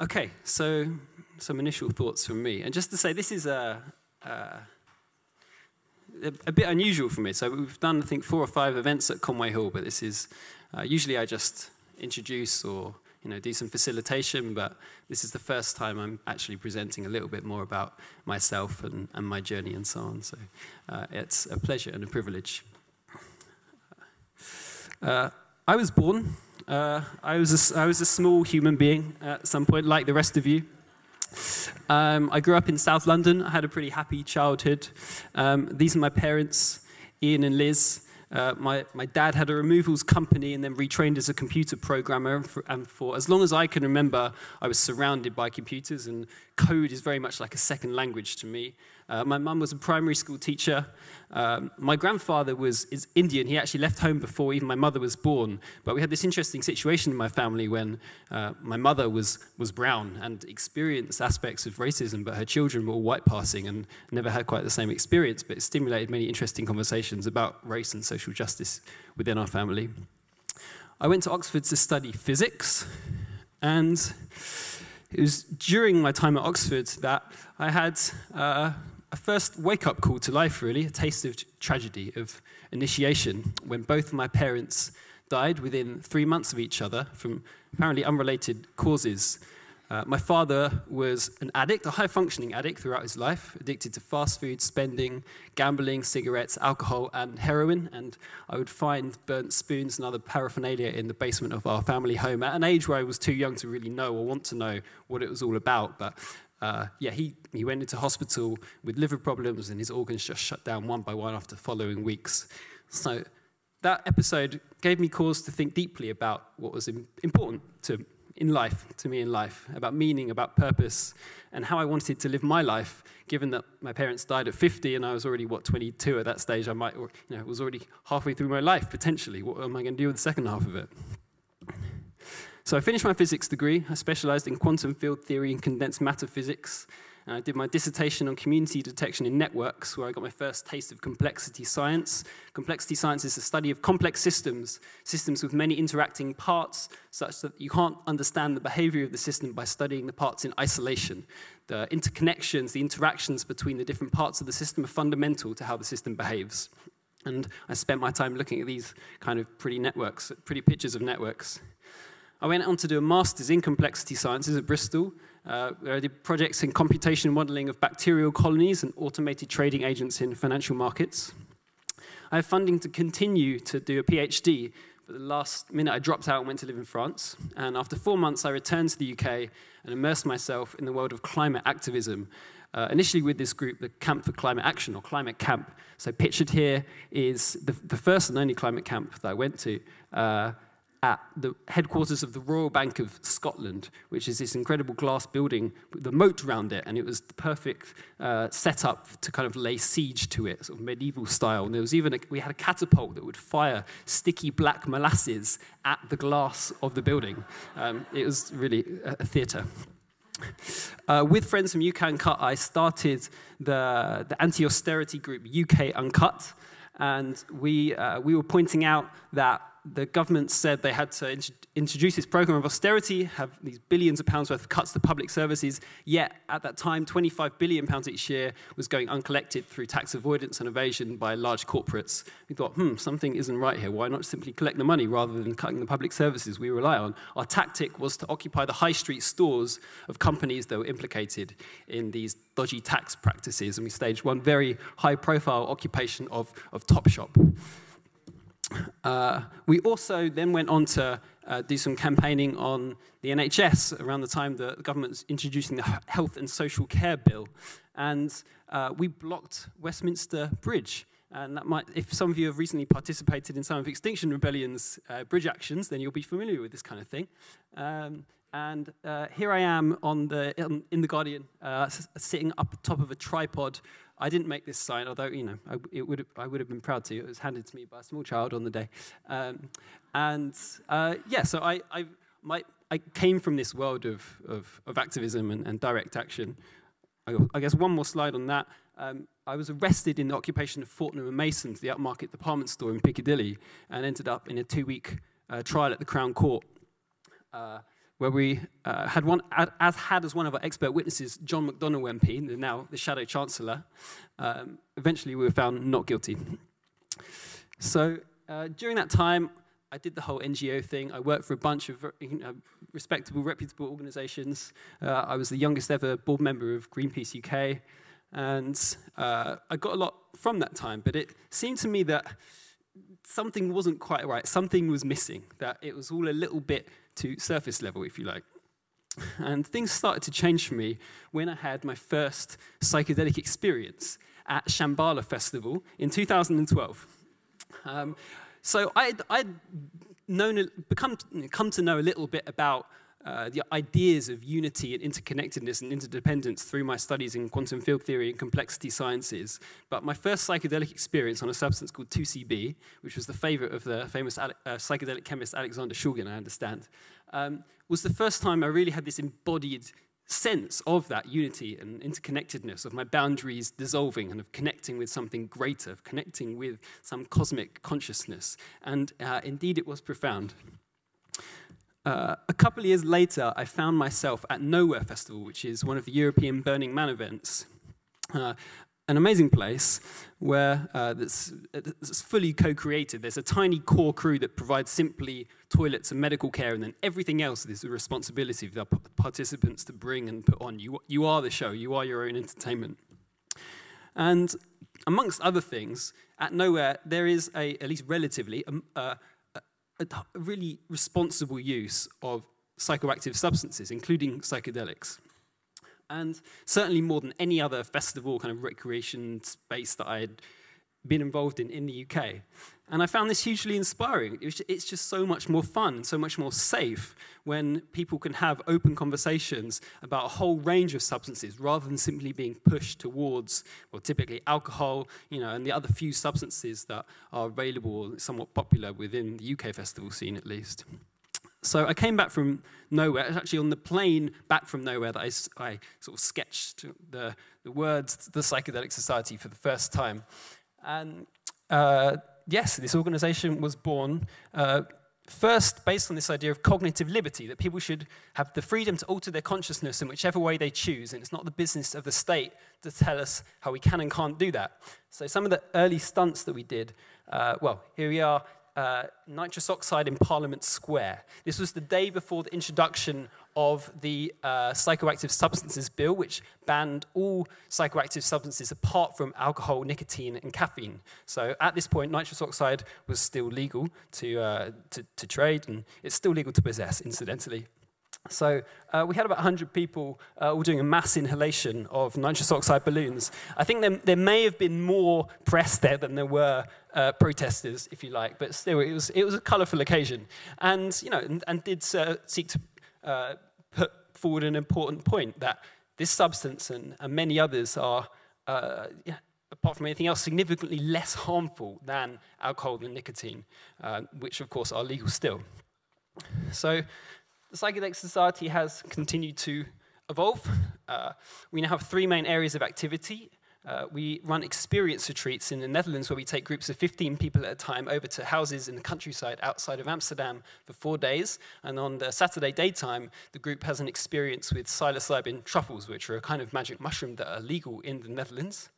Okay, so some initial thoughts from me. And just to say, this is a, a, a bit unusual for me. So we've done, I think, four or five events at Conway Hall, but this is, uh, usually I just introduce or you know, do some facilitation, but this is the first time I'm actually presenting a little bit more about myself and, and my journey and so on. So uh, it's a pleasure and a privilege. Uh, I was born uh, I, was a, I was a small human being at some point, like the rest of you. Um, I grew up in South London. I had a pretty happy childhood. Um, these are my parents, Ian and Liz. Uh, my, my dad had a removals company and then retrained as a computer programmer. And for, and for, as long as I can remember, I was surrounded by computers, and code is very much like a second language to me. Uh, my mum was a primary school teacher. Um, my grandfather was is Indian. He actually left home before even my mother was born. But we had this interesting situation in my family when uh, my mother was, was brown and experienced aspects of racism, but her children were all white passing and never had quite the same experience. But it stimulated many interesting conversations about race and social justice within our family. I went to Oxford to study physics, and it was during my time at Oxford that I had uh, a first wake up call to life, really, a taste of tragedy, of initiation, when both of my parents died within three months of each other from apparently unrelated causes. Uh, my father was an addict, a high functioning addict throughout his life, addicted to fast food, spending, gambling, cigarettes, alcohol, and heroin. And I would find burnt spoons and other paraphernalia in the basement of our family home at an age where I was too young to really know or want to know what it was all about. But uh, yeah, he, he went into hospital with liver problems and his organs just shut down one by one after the following weeks. So that episode gave me cause to think deeply about what was important to, in life, to me in life, about meaning, about purpose, and how I wanted to live my life, given that my parents died at 50 and I was already, what, 22 at that stage. I might, or, you know, was already halfway through my life, potentially. What am I going to do with the second half of it? So I finished my physics degree. I specialized in quantum field theory and condensed matter physics. And I did my dissertation on community detection in networks, where I got my first taste of complexity science. Complexity science is the study of complex systems, systems with many interacting parts, such that you can't understand the behavior of the system by studying the parts in isolation. The interconnections, the interactions between the different parts of the system are fundamental to how the system behaves. And I spent my time looking at these kind of pretty networks, pretty pictures of networks. I went on to do a master's in complexity sciences at Bristol, uh, where I did projects in computation modeling of bacterial colonies and automated trading agents in financial markets. I have funding to continue to do a PhD, but the last minute I dropped out and went to live in France. And after four months, I returned to the UK and immersed myself in the world of climate activism. Uh, initially with this group, the Camp for Climate Action, or Climate Camp. So pictured here is the, the first and only climate camp that I went to. Uh, at the headquarters of the Royal Bank of Scotland, which is this incredible glass building with the moat around it, and it was the perfect uh, setup to kind of lay siege to it, sort of medieval style. And there was even a, we had a catapult that would fire sticky black molasses at the glass of the building. Um, it was really a, a theatre. Uh, with friends from UK Uncut, I started the, the anti-austerity group UK Uncut, and we, uh, we were pointing out that the government said they had to int introduce this program of austerity, have these billions of pounds worth of cuts to public services, yet at that time, 25 billion pounds each year was going uncollected through tax avoidance and evasion by large corporates. We thought, hmm, something isn't right here. Why not simply collect the money rather than cutting the public services we rely on? Our tactic was to occupy the high street stores of companies that were implicated in these dodgy tax practices, and we staged one very high profile occupation of, of Topshop. Uh, we also then went on to uh, do some campaigning on the NHS around the time the government was introducing the Health and Social Care Bill. And uh, we blocked Westminster Bridge. And that might, if some of you have recently participated in some of Extinction Rebellion's uh, bridge actions, then you'll be familiar with this kind of thing. Um, and uh, here I am on the, in The Guardian, uh, sitting up top of a tripod I didn't make this sign, although you know I, it would I would have been proud to. It was handed to me by a small child on the day, um, and uh, yeah. So I I, my, I came from this world of of, of activism and, and, direct action. I, I, guess one more slide on that. Um, I was arrested in the occupation of Fortnum and Mason's, the upmarket department store in Piccadilly, and ended up in a two-week uh, trial at the Crown Court. Where we uh, had one, as had as one of our expert witnesses, John McDonnell MP, now the Shadow Chancellor. Um, eventually, we were found not guilty. So uh, during that time, I did the whole NGO thing. I worked for a bunch of you know, respectable, reputable organizations. Uh, I was the youngest ever board member of Greenpeace UK. And uh, I got a lot from that time, but it seemed to me that something wasn't quite right. Something was missing, that it was all a little bit too surface level, if you like. And things started to change for me when I had my first psychedelic experience at Shambala Festival in 2012. Um, so I'd, I'd known, become, come to know a little bit about uh, the ideas of unity and interconnectedness and interdependence through my studies in quantum field theory and complexity sciences. But my first psychedelic experience on a substance called 2CB, which was the favorite of the famous uh, psychedelic chemist Alexander Shulgin, I understand, um, was the first time I really had this embodied sense of that unity and interconnectedness, of my boundaries dissolving and of connecting with something greater, of connecting with some cosmic consciousness. And uh, indeed, it was profound. Uh, a couple of years later, I found myself at Nowhere Festival, which is one of the European Burning Man events. Uh, an amazing place where uh, fully co-created. There's a tiny core crew that provides simply toilets and medical care, and then everything else is the responsibility of the participants to bring and put on. You, you are the show. You are your own entertainment. And amongst other things, at Nowhere, there is a, at least relatively, a really responsible use of psychoactive substances, including psychedelics. And certainly more than any other festival kind of recreation space that I had been involved in in the UK. And I found this hugely inspiring. It's just so much more fun and so much more safe when people can have open conversations about a whole range of substances rather than simply being pushed towards, well, typically alcohol, you know, and the other few substances that are available, somewhat popular within the UK festival scene at least. So I came back from nowhere. It's actually on the plane back from nowhere that I, I sort of sketched the, the words the Psychedelic Society for the first time. And uh, yes, this organization was born uh, first based on this idea of cognitive liberty, that people should have the freedom to alter their consciousness in whichever way they choose, and it's not the business of the state to tell us how we can and can't do that. So some of the early stunts that we did, uh, well, here we are uh, nitrous oxide in Parliament Square. This was the day before the introduction of the uh, Psychoactive Substances Bill, which banned all psychoactive substances apart from alcohol, nicotine, and caffeine. So at this point, nitrous oxide was still legal to, uh, to, to trade, and it's still legal to possess, incidentally. So uh, we had about 100 people uh, all doing a mass inhalation of nitrous oxide balloons. I think there, there may have been more press there than there were uh, protesters, if you like, but still, it was, it was a colourful occasion. And, you know, and, and did uh, seek to uh, put forward an important point that this substance and, and many others are, uh, yeah, apart from anything else, significantly less harmful than alcohol and nicotine, which, of course, are legal still. So the Psychedelic Society has continued to evolve. Uh, we now have three main areas of activity. Uh, we run experience retreats in the Netherlands where we take groups of 15 people at a time over to houses in the countryside outside of Amsterdam for four days. And on the Saturday daytime, the group has an experience with psilocybin truffles, which are a kind of magic mushroom that are legal in the Netherlands.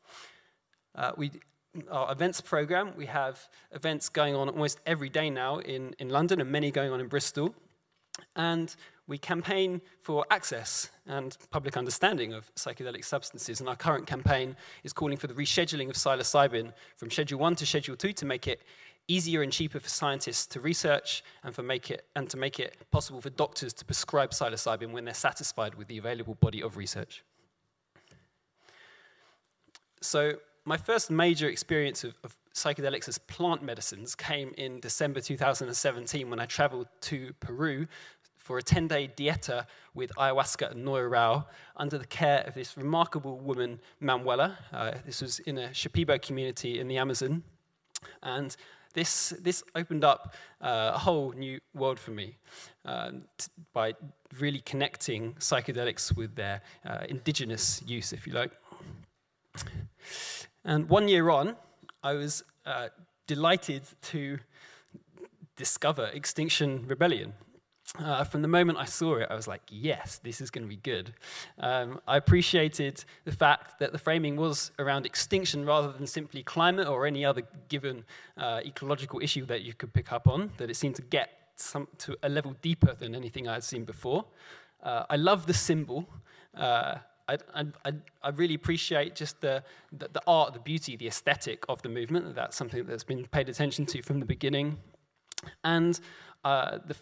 Uh, we, our events program, we have events going on almost every day now in, in London and many going on in Bristol. And we campaign for access and public understanding of psychedelic substances. And our current campaign is calling for the rescheduling of psilocybin from Schedule 1 to Schedule 2 to make it easier and cheaper for scientists to research and, for make it, and to make it possible for doctors to prescribe psilocybin when they're satisfied with the available body of research. So my first major experience of, of psychedelics as plant medicines came in December 2017 when I traveled to Peru for a 10 day dieta with ayahuasca and Noya Rao under the care of this remarkable woman, Manuela. Uh, this was in a Shipibo community in the Amazon. And this, this opened up uh, a whole new world for me um, by really connecting psychedelics with their uh, indigenous use, if you like. And one year on, I was uh, delighted to discover Extinction Rebellion. uh, from the moment I saw it, I was like, yes, this is going to be good. Um, I appreciated the fact that the framing was around extinction rather than simply climate or any other given uh, ecological issue that you could pick up on, that it seemed to get some, to a level deeper than anything I had seen before. Uh, I love the symbol. I, I, I, really appreciate just the, the, the, art, the beauty, the aesthetic of the movement. That's something that's been paid attention to from the beginning. And uh, the,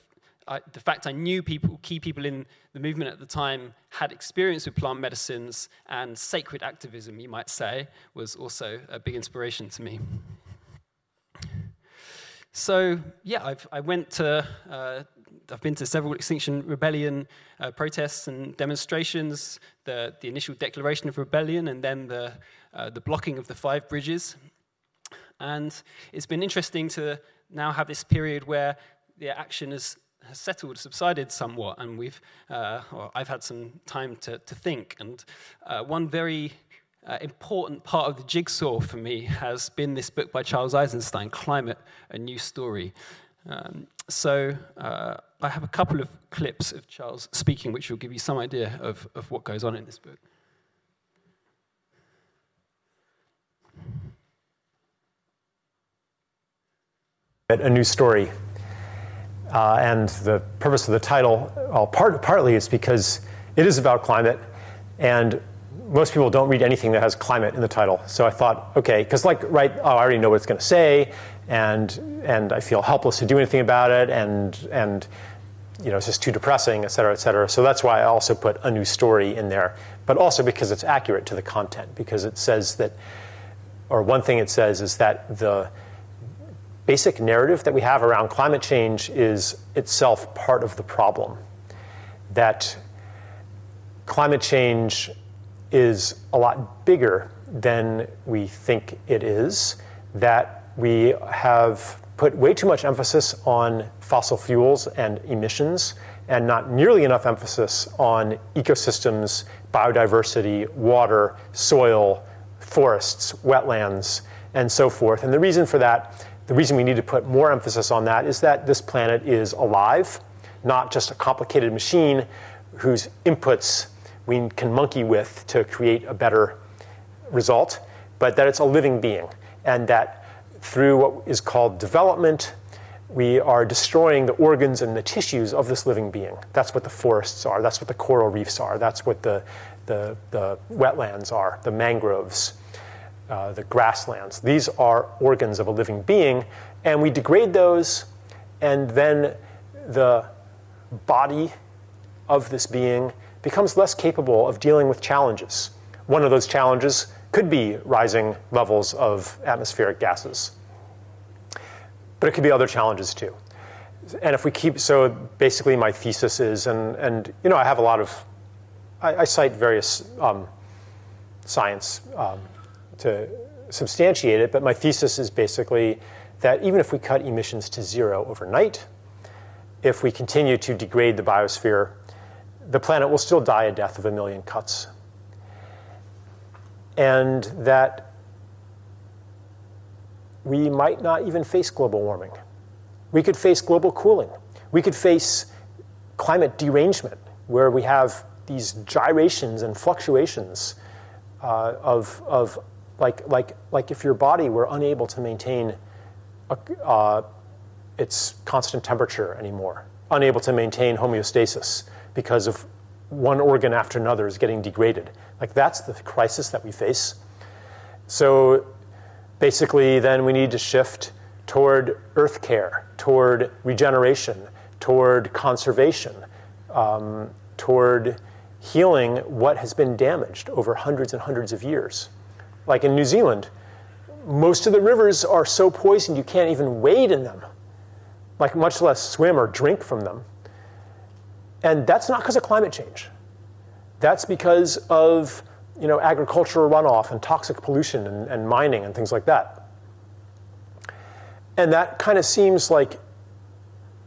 I, the fact I knew people, key people in the movement at the time had experience with plant medicines and sacred activism, you might say, was also a big inspiration to me. So yeah, I've, I went to, uh, I've been to several Extinction Rebellion uh, protests and demonstrations, the, the initial declaration of rebellion and then the, uh, the blocking of the five bridges. And it's been interesting to now have this period where the action has, has settled, subsided somewhat, and we've, uh, I've had some time to, to think. And uh, one very uh, important part of the jigsaw for me has been this book by Charles Eisenstein, Climate, A New Story. Um, so uh, I have a couple of clips of Charles speaking, which will give you some idea of, of what goes on in this book. A new story. Uh, and the purpose of the title, well, part, partly is because it is about climate, and most people don't read anything that has climate in the title. So I thought, okay, because like, right, oh, I already know what it's going to say, and and I feel helpless to do anything about it, and and you know it's just too depressing, et cetera, et cetera. So that's why I also put a new story in there, but also because it's accurate to the content, because it says that, or one thing it says is that the basic narrative that we have around climate change is itself part of the problem. That climate change is a lot bigger than we think it is, that we have put way too much emphasis on fossil fuels and emissions, and not nearly enough emphasis on ecosystems, biodiversity, water, soil, forests, wetlands, and so forth. And the reason for that, the reason we need to put more emphasis on that, is that this planet is alive, not just a complicated machine whose inputs we can monkey with to create a better result, but that it's a living being, and that through what is called development, we are destroying the organs and the tissues of this living being. That's what the forests are, that's what the coral reefs are, that's what the, the, the wetlands are, the mangroves, uh, the grasslands. These are organs of a living being, and we degrade those, and then the body of this being becomes less capable of dealing with challenges. One of those challenges could be rising levels of atmospheric gases. But it could be other challenges too. And if we keep, so basically my thesis is, and, and you know, I have a lot of, I, I cite various um, science um, to substantiate it, but my thesis is basically that even if we cut emissions to zero overnight, if we continue to degrade the biosphere the planet will still die a death of a million cuts. And that we might not even face global warming. We could face global cooling. We could face climate derangement, where we have these gyrations and fluctuations uh, of, of like, like, like if your body were unable to maintain a, uh, its constant temperature anymore, unable to maintain homeostasis because of one organ after another is getting degraded. Like that's the crisis that we face. So basically, then we need to shift toward earth care, toward regeneration, toward conservation, um, toward healing what has been damaged over hundreds and hundreds of years. Like in New Zealand, most of the rivers are so poisoned you can't even wade in them, like much less swim or drink from them. And that's not because of climate change. That's because of you know, agricultural runoff and toxic pollution and, and mining and things like that. And that kind of seems like,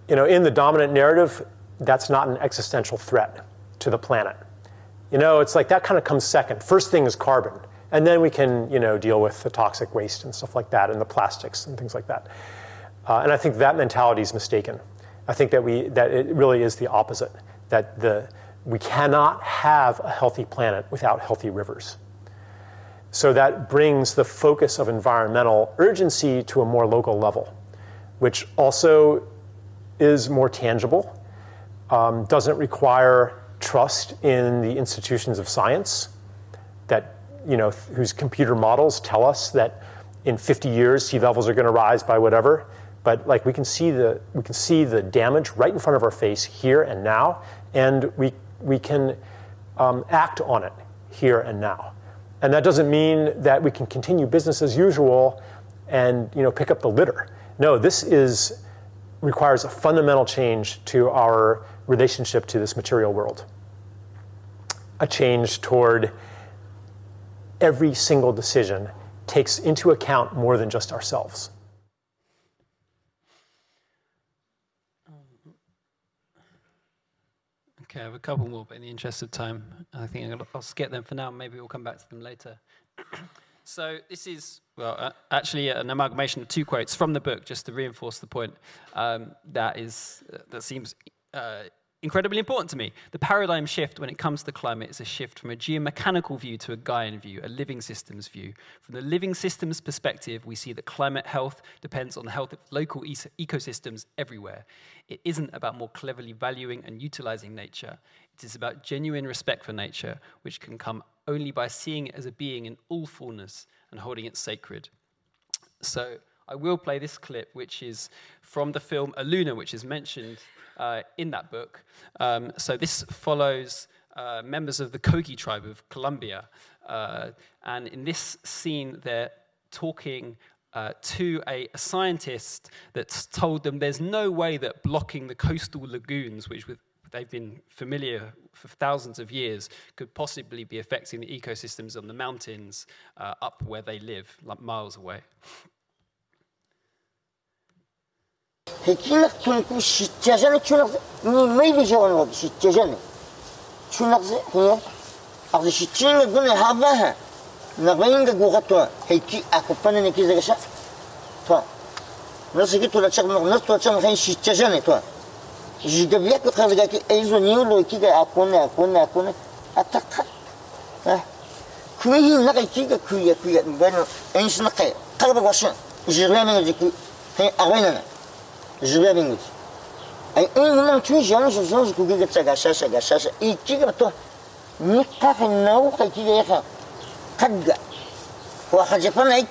you know, in the dominant narrative, that's not an existential threat to the planet. You know, it's like that kind of comes second. First thing is carbon, and then we can, you know, deal with the toxic waste and stuff like that, and the plastics and things like that. Uh, and I think that mentality is mistaken I think that, we, that it really is the opposite, that the, we cannot have a healthy planet without healthy rivers. So that brings the focus of environmental urgency to a more local level, which also is more tangible, um, doesn't require trust in the institutions of science that, you know, whose computer models tell us that in 50 years sea levels are going to rise by whatever but like we can see the we can see the damage right in front of our face here and now, and we we can um, act on it here and now. And that doesn't mean that we can continue business as usual and you know pick up the litter. No, this is requires a fundamental change to our relationship to this material world. A change toward every single decision takes into account more than just ourselves. Okay, I have a couple more, but in the interest of time, I think I'll, I'll skip them for now. Maybe we'll come back to them later. so this is, well, uh, actually an amalgamation of two quotes from the book, just to reinforce the point um, that is that seems uh, incredibly important to me. The paradigm shift when it comes to climate is a shift from a geomechanical view to a Gaian view, a living systems view. From the living systems perspective, we see that climate health depends on the health of local e ecosystems everywhere. It isn't about more cleverly valuing and utilizing nature. It is about genuine respect for nature, which can come only by seeing it as a being in all fullness and holding it sacred. So I will play this clip, which is from the film Aluna, which is mentioned uh, in that book. Um, so this follows uh, members of the Kogi tribe of Colombia. Uh, and in this scene, they're talking uh, to a, a, scientist that's told them there's no way that blocking the coastal lagoons, which with, they've been familiar for thousands of years, could possibly be affecting the ecosystems on the mountains uh, up where they live, like miles away. Hekimlik çünkü şiddetini çünkü ne bilecek onu oldu şiddetini. Çünkü hani ağzı şiddetini bunu hava ha. Nakbayın da gugat to heki akupanı ne kizde kaşa. To. Nasıl ki tola çak nasıl tola çak hani şiddetini to. Jigabiyak kazga ki ezo niyolo iki de akone akone akone ataka. Ha. Kuyin nakay kiga kuya kuya ben ensin nakay. Kalba başın. Jirgamen ki. Hani ağaynana. Juventus. Aí, não tinha uns anos, uns anos, que diga se gachaça, gachaça, e tiga to, me caga não, que tiga essa, caga, o acadia panaik,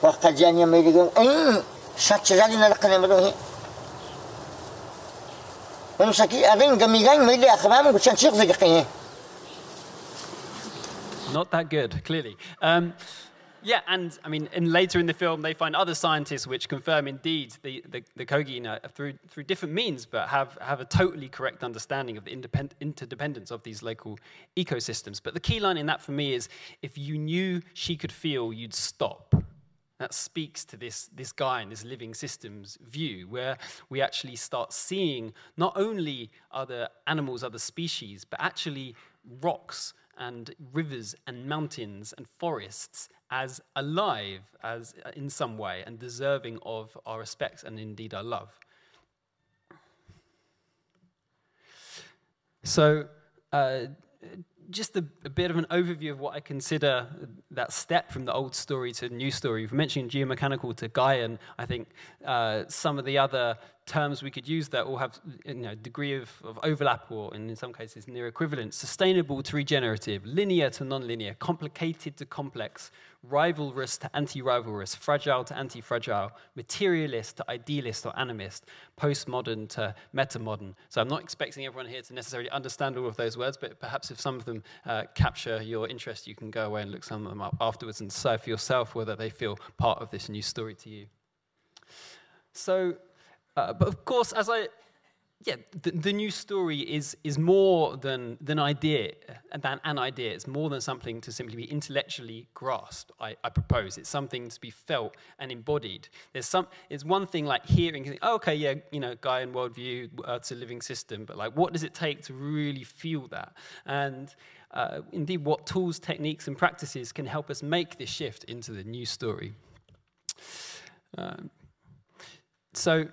o acadia nem americano, aí, chatirado na câmera, vamos aqui, a vem, gamigan, meio de acabar, mas tinha tiga, fica quem é. Not that good, clearly. Um... yeah, and I mean, and later in the film, they find other scientists which confirm indeed the, the, the Kogi uh, through, through different means, but have, have a totally correct understanding of the interdependence of these local ecosystems. But the key line in that for me is if you knew she could feel, you'd stop. That speaks to this, this Gaian this living systems view, where we actually start seeing not only other animals, other species, but actually rocks and rivers and mountains and forests as alive as uh, in some way and deserving of our respect and indeed our love. So, uh, just a, a, bit of an overview of what I consider that step from the old story to the new story. We've mentioned geomechanical to Gaian. I think uh, some of the other terms we could use that all have you know, degree of, of overlap or in some cases near equivalence. Sustainable to regenerative, linear to nonlinear, complicated to complex, rivalrous to anti-rivalrous, fragile to anti-fragile, materialist to idealist or animist, postmodern to metamodern. So I'm not expecting everyone here to necessarily understand all of those words, but perhaps if some of them uh, capture your interest, you can go away and look some of them up afterwards and decide for yourself whether they feel part of this new story to you. So uh, but of course, as I, yeah, the, the, new story is, is more than, than idea, than an idea. It's more than something to simply be intellectually grasped, I, I propose. It's something to be felt and embodied. There's some, it's one thing like hearing, oh, okay, yeah, you know, Gaian worldview, uh, it's a living system, but like, what does it take to really feel that? And uh, indeed, what tools, techniques, and practices can help us make this shift into the new story? Um, so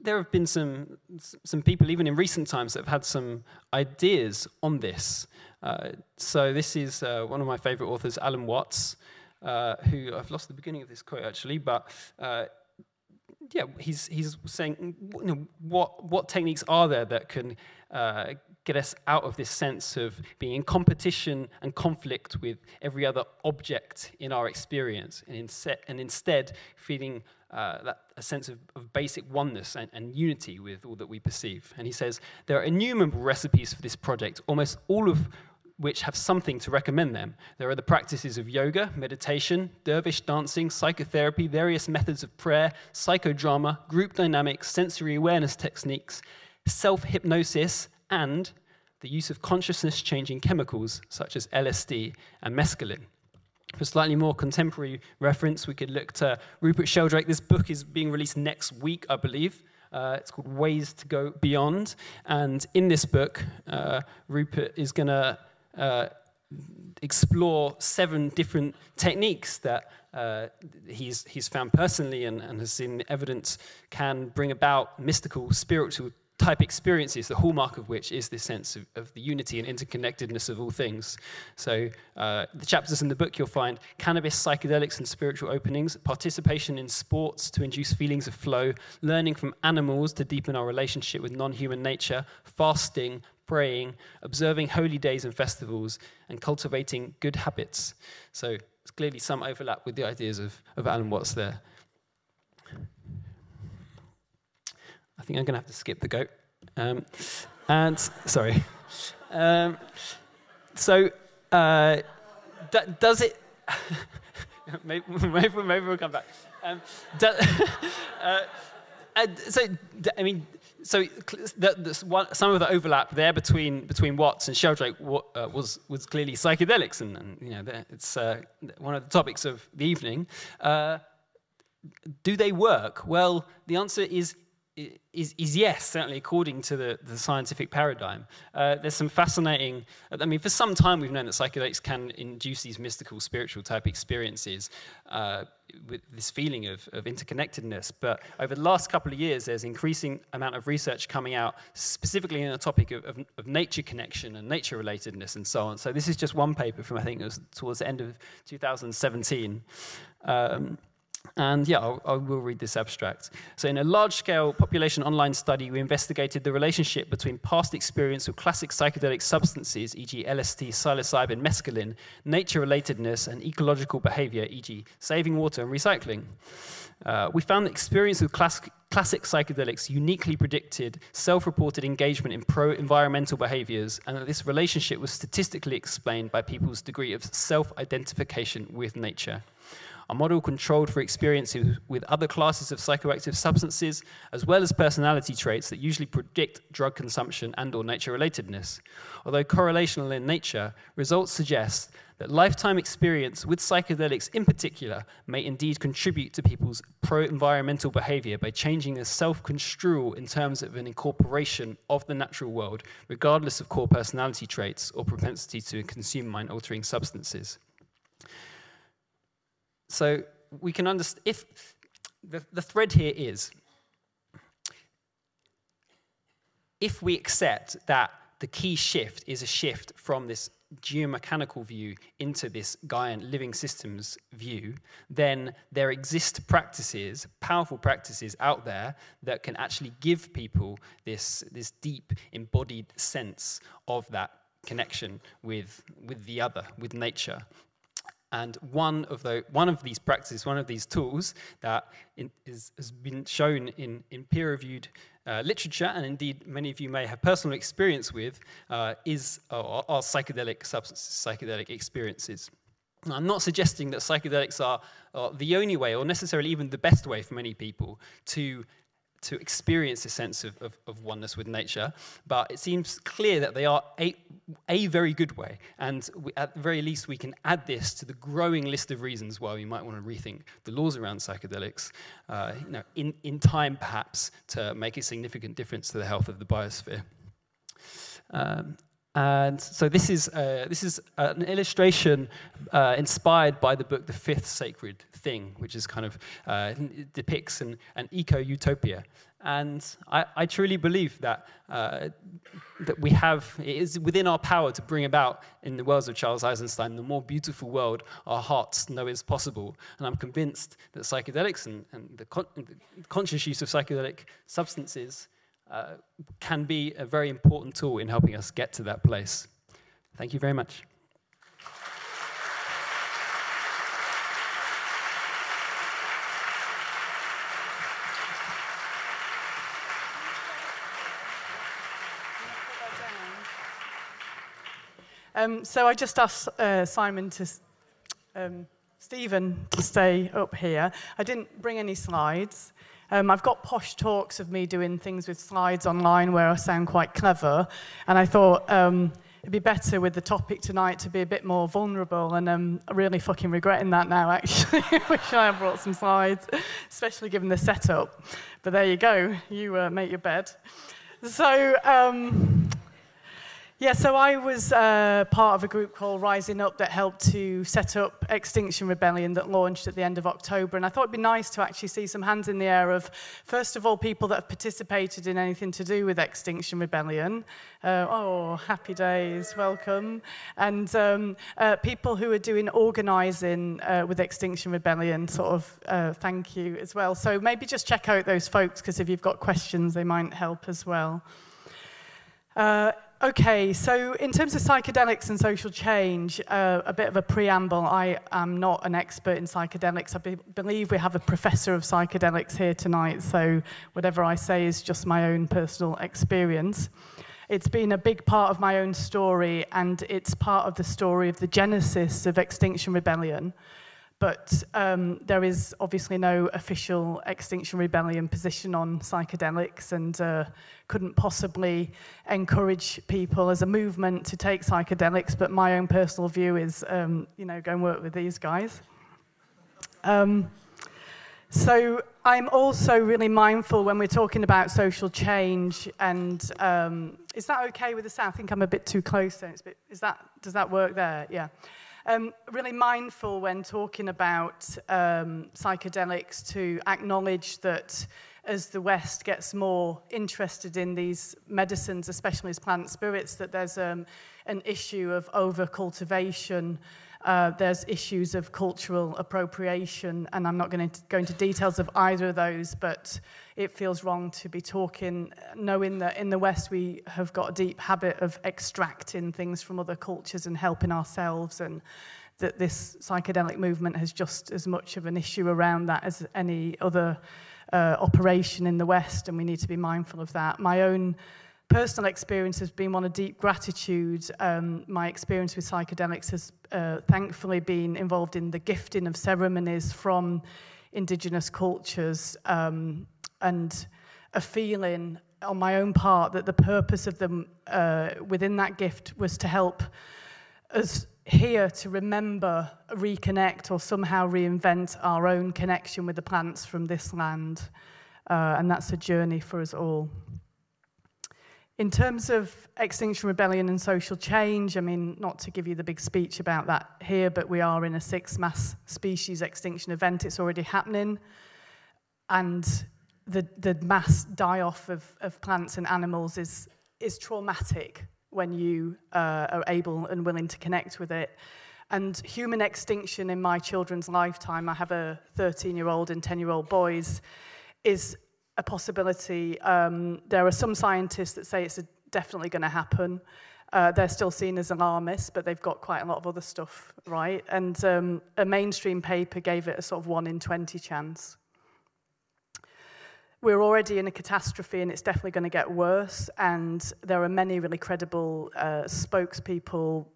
there have been some, some people, even in recent times, that have had some ideas on this. Uh, so this is uh, one of my favorite authors, Alan Watts, uh, who I've lost the beginning of this quote actually, but uh, yeah, he's, he's saying, you know, what, what techniques are there that can uh, get us out of this sense of being in competition and conflict with every other object in our experience, and, and instead feeling uh, that, a sense of, of basic oneness and, and, unity with all that we perceive. And he says, There are innumerable recipes for this project, almost all of which have something to recommend them. There are the practices of yoga, meditation, dervish dancing, psychotherapy, various methods of prayer, psychodrama, group dynamics, sensory awareness techniques, self hypnosis, and the use of consciousness changing chemicals such as LSD and mescaline. For slightly more contemporary reference, we could look to Rupert Sheldrake. This book is being released next week, I believe. Uh, it's called Ways to Go Beyond. And in this book, uh, Rupert is going to uh, explore seven different techniques that uh, he's, he's found personally and, and has seen evidence can bring about mystical, spiritual type experiences, the hallmark of which is this sense of, of the unity and interconnectedness of all things. So, uh, the chapters in the book you'll find cannabis, psychedelics, and spiritual openings, participation in sports to induce feelings of flow, learning from animals to deepen our relationship with non human nature, fasting, praying, observing holy days and festivals, and cultivating good habits. So, there's clearly some overlap with the ideas of, of Alan Watts there. I think I'm going to have to skip the goat. Um, and, sorry. Um, so, uh, does it. maybe, maybe, we'll come back. Um, uh, so, I mean, so one, some of the overlap there between between Watts and Sheldrake uh, was was clearly psychedelics, and, and you know it's uh, one of the topics of the evening. Uh, do they work? Well, the answer is is, is, yes, certainly according to the, the scientific paradigm. Uh, there's some fascinating, I mean, for some time we've known that psychedelics can induce these mystical, spiritual type experiences uh, with this feeling of, of interconnectedness. But over the last couple of years, there's increasing amount of research coming out specifically in the topic of, of, of nature connection and nature relatedness and so on. So this is just one paper from, I think it was towards the end of 2017. Um, and yeah, I'll, I will read this abstract. So, in a large scale population online study, we investigated the relationship between past experience with classic psychedelic substances, e.g., LSD, psilocybin, mescaline, nature relatedness, and ecological behavior, e.g., saving water and recycling. Uh, we found that experience with classic, classic psychedelics uniquely predicted self reported engagement in pro environmental behaviors, and that this relationship was statistically explained by people's degree of self identification with nature a model controlled for experiences with other classes of psychoactive substances, as well as personality traits that usually predict drug consumption and or nature relatedness. Although correlational in nature, results suggest that lifetime experience with psychedelics in particular may indeed contribute to people's pro-environmental behavior by changing their self-construal in terms of an incorporation of the natural world, regardless of core personality traits or propensity to consume mind-altering substances. So we can understand, if the, the thread here is, if we accept that the key shift is a shift from this geomechanical view into this Gaian living systems view, then there exist practices, powerful practices out there that can actually give people this, this deep embodied sense of that connection with, with the other, with nature. And one of, the, one of these practices, one of these tools that in, is, has been shown in, in peer-reviewed uh, literature, and indeed many of you may have personal experience with, uh, is uh, are psychedelic substances, psychedelic experiences. I'm not suggesting that psychedelics are, are, the only way, or necessarily even the best way for many people to to experience a sense of, of, of, oneness with nature, but it seems clear that they are a, a very good way. And we, at the very least, we can add this to the growing list of reasons why we might want to rethink the laws around psychedelics, uh, you know, in, in time perhaps, to make a significant difference to the health of the biosphere. Um, and so this is, uh, this is an illustration uh, inspired by the book The Fifth Sacred Thing, which is kind of uh, depicts an, an eco-utopia. And I, I truly believe that, uh, that we have, it is within our power to bring about, in the words of Charles Eisenstein, the more beautiful world our hearts know is possible. And I'm convinced that psychedelics and, and the, con the, conscious use of psychedelic substances uh, can be a very important tool in helping us get to that place. Thank you very much. Um, so I just asked uh, Simon to, um, Stephen to stay up here. I didn't bring any slides. Um, I've got posh talks of me doing things with slides online where I sound quite clever, and I thought um, it'd be better with the topic tonight to be a bit more vulnerable, and I'm really fucking regretting that now, actually. Wish I had brought some slides, especially given the setup. But there you go, you uh, make your bed. So, um, yeah, so I was uh, part of a group called Rising Up that helped to set up Extinction Rebellion that launched at the end of October. And I thought it'd be nice to actually see some hands in the air of, first of all, people that have participated in anything to do with Extinction Rebellion. Uh, oh, happy days, welcome. And um, uh, people who are doing organising uh, with Extinction Rebellion, sort of uh, thank you as well. So maybe just check out those folks, because if you've got questions, they might help as well. Okay, so in terms of psychedelics and social change, uh, a bit of a preamble. I am not an expert in psychedelics. I be believe we have a professor of psychedelics here tonight, so whatever I say is just my own personal experience. It's been a big part of my own story, and it's part of the story of the genesis of Extinction Rebellion. But um, there is obviously no official Extinction Rebellion position on psychedelics and uh, couldn't possibly encourage people as a movement to take psychedelics. But my own personal view is, um, you know, go and work with these guys. Um, so I'm also really mindful when we're talking about social change and um, is that okay with the sound? I think I'm a bit too close there. Bit, is that, does that work there? Yeah um, really mindful when talking about um, psychedelics to acknowledge that as the West gets more interested in these medicines, especially as plant spirits, that there's um, an issue of over-cultivation. Uh, there's issues of cultural appropriation, and I'm not going to go into details of either of those, but it feels wrong to be talking, knowing that in the West we have got a deep habit of extracting things from other cultures and helping ourselves, and that this psychedelic movement has just as much of an issue around that as any other uh, operation in the West, and we need to be mindful of that. My own personal experience has been one of deep gratitude. Um, my experience with psychedelics has uh, thankfully been involved in the gifting of ceremonies from indigenous cultures um, and a feeling on my own part that the purpose of them uh, within that gift was to help us here to remember, reconnect, or somehow reinvent our own connection with the plants from this land. Uh, and that's a journey for us all. In terms of Extinction Rebellion and social change, I mean, not to give you the big speech about that here, but we are in a sixth mass species extinction event. It's already happening. And the, the mass die-off of, of plants and animals is, is traumatic when you uh, are able and willing to connect with it. And human extinction in my children's lifetime, I have a 13-year-old and 10-year-old boys, is a possibility. Um, there are some scientists that say it's definitely going to happen. Uh, they're still seen as alarmists, but they've got quite a lot of other stuff, right? And um, a mainstream paper gave it a sort of 1 in 20 chance. We're already in a catastrophe and it's definitely going to get worse. And there are many really credible uh, spokespeople,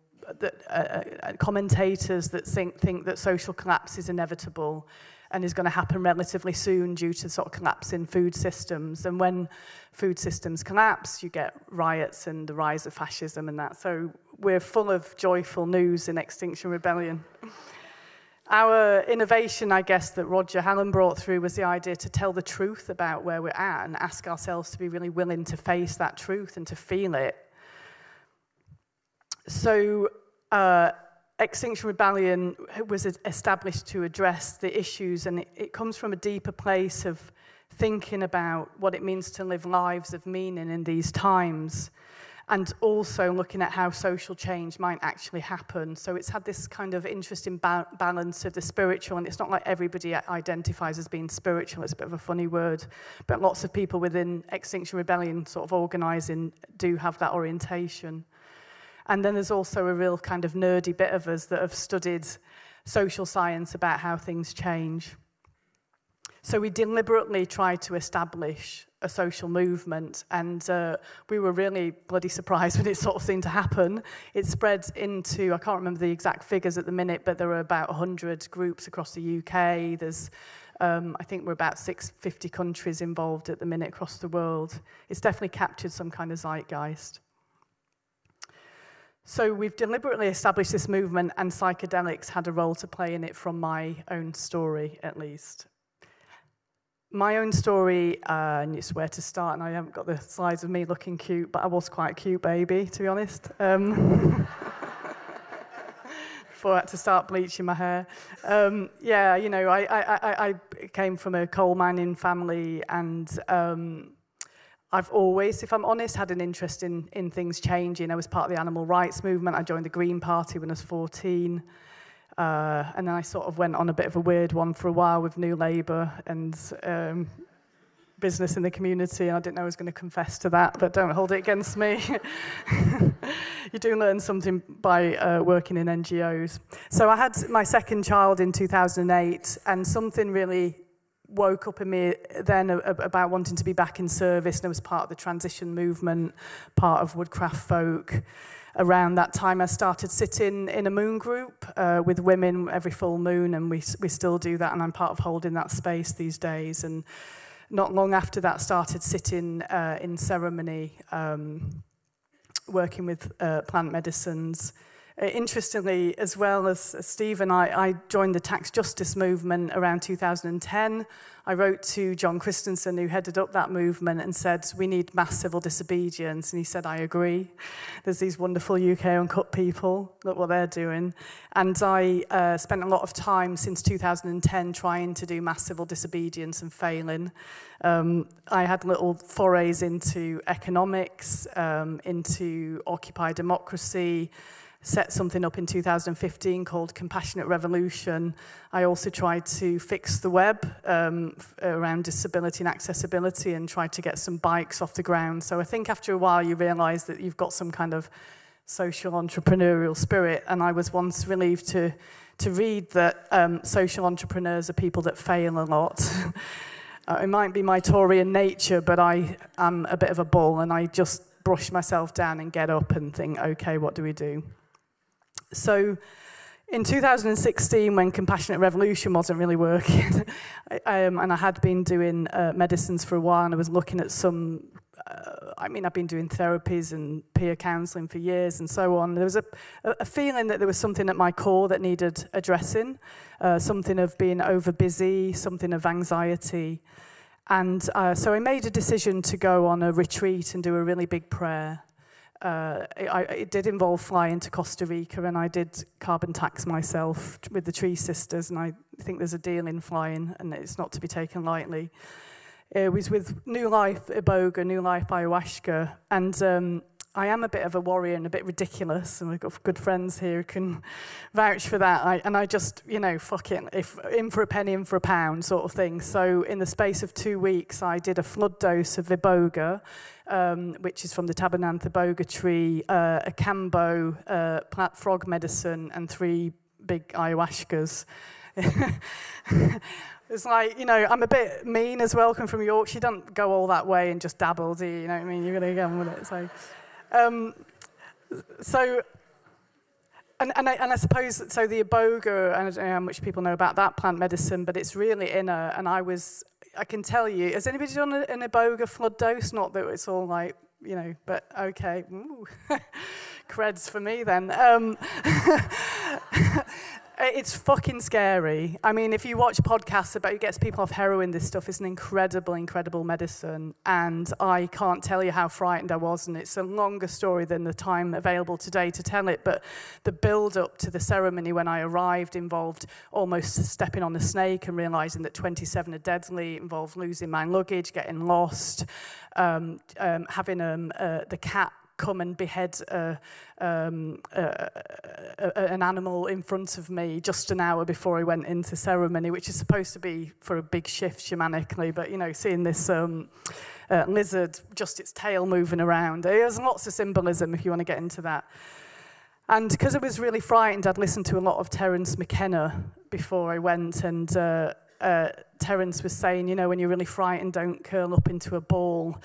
that, uh, uh, commentators that think, think that social collapse is inevitable and is going to happen relatively soon due to sort of collapse in food systems. And when food systems collapse, you get riots and the rise of fascism and that. So we're full of joyful news in Extinction Rebellion. Our innovation, I guess, that Roger Hallam brought through was the idea to tell the truth about where we're at and ask ourselves to be really willing to face that truth and to feel it. So uh, Extinction Rebellion was established to address the issues, and it, it comes from a deeper place of thinking about what it means to live lives of meaning in these times and also looking at how social change might actually happen. So it's had this kind of interesting ba balance of the spiritual, and it's not like everybody identifies as being spiritual, it's a bit of a funny word, but lots of people within Extinction Rebellion sort of organising do have that orientation. And then there's also a real kind of nerdy bit of us that have studied social science about how things change. So we deliberately tried to establish a social movement, and uh, we were really bloody surprised when it sort of seemed to happen. It spread into, I can't remember the exact figures at the minute, but there are about 100 groups across the UK. There's, um, I think we're about 650 countries involved at the minute across the world. It's definitely captured some kind of zeitgeist. So we've deliberately established this movement, and psychedelics had a role to play in it from my own story, at least my own story, uh, and it's where to start, and I haven't got the slides of me looking cute, but I was quite a cute baby, to be honest. Um, before I had to start bleaching my hair. Um, yeah, you know, I, I, I, came from a coal mining family, and um, I've always, if I'm honest, had an interest in, in things changing. I was part of the animal rights movement. I joined the Green Party when I was 14. Uh, and then I sort of went on a bit of a weird one for a while with New Labour and um, business in the community. And I didn't know I was going to confess to that, but don't hold it against me. you do learn something by uh, working in NGOs. So I had my second child in 2008, and something really woke up in me then about wanting to be back in service. And I was part of the transition movement, part of Woodcraft Folk around that time, I started sitting in a moon group uh, with women every full moon, and we, we still do that, and I'm part of holding that space these days. And not long after that, started sitting uh, in ceremony, um, working with uh, plant medicines. Uh, interestingly, as well as Steve and I, I joined the tax justice movement around 2010. I wrote to John Christensen, who headed up that movement, and said, We need mass civil disobedience. And he said, I agree. There's these wonderful UK uncut people. Look what they're doing. And I uh, spent a lot of time since 2010 trying to do mass civil disobedience and failing. Um, I had little forays into economics, um, into Occupy democracy set something up in 2015 called Compassionate Revolution. I also tried to fix the web um, around disability and accessibility and tried to get some bikes off the ground. So I think after a while you realize that you've got some kind of social entrepreneurial spirit. And I was once relieved to, to read that um, social entrepreneurs are people that fail a lot. uh, it might be my Taurian nature, but I am a bit of a bull and I just brush myself down and get up and think, okay, what do we do? So in 2016, when Compassionate Revolution wasn't really working, um, and I had been doing uh, medicines for a while, and I was looking at some, uh, I mean, I've been doing therapies and peer counselling for years and so on. There was a, a feeling that there was something at my core that needed addressing, uh, something of being over busy, something of anxiety. And uh, so I made a decision to go on a retreat and do a really big prayer uh, I, it did involve flying to Costa Rica and I did carbon tax myself with the Tree Sisters and I think there's a deal in flying and it's not to be taken lightly. It was with New Life Iboga, New Life Ayahuasca and um, I am a bit of a warrior and a bit ridiculous, and we've got good friends here who can vouch for that. I, and I just, you know, fuck it, if in for a penny, in for a pound, sort of thing. So in the space of two weeks, I did a flood dose of Iboga, um, which is from the Tabernanthe Iboga tree, uh, a Kambo uh, frog medicine, and three big ayahuascas. It's like, you know, I'm a bit mean as well, come from Yorkshire. Don't go all that way and just dabble, do you? You know what I mean? You're going to get on with it. So, um, so, and, and, I, and I suppose, so the iboga, and I don't know how much people know about that plant medicine, but it's really inner, and I was, I can tell you, has anybody done an iboga flood dose? Not that it's all like, you know, but okay, creds for me then. Um, It's fucking scary. I mean, if you watch podcasts about it gets people off heroin, this stuff is an incredible, incredible medicine. And I can't tell you how frightened I was. And it's a longer story than the time available today to tell it. But the build up to the ceremony when I arrived involved almost stepping on a snake and realizing that 27 are deadly, involved losing my luggage, getting lost, um, um, having um, uh, the cat come and behead a, um, a, a, an animal in front of me just an hour before I went into ceremony, which is supposed to be for a big shift shamanically. But, you know, seeing this um, uh, lizard, just its tail moving around, there's lots of symbolism if you want to get into that. And because I was really frightened, I'd listened to a lot of Terence McKenna before I went, and uh, uh, Terence was saying, you know, when you're really frightened, don't curl up into a ball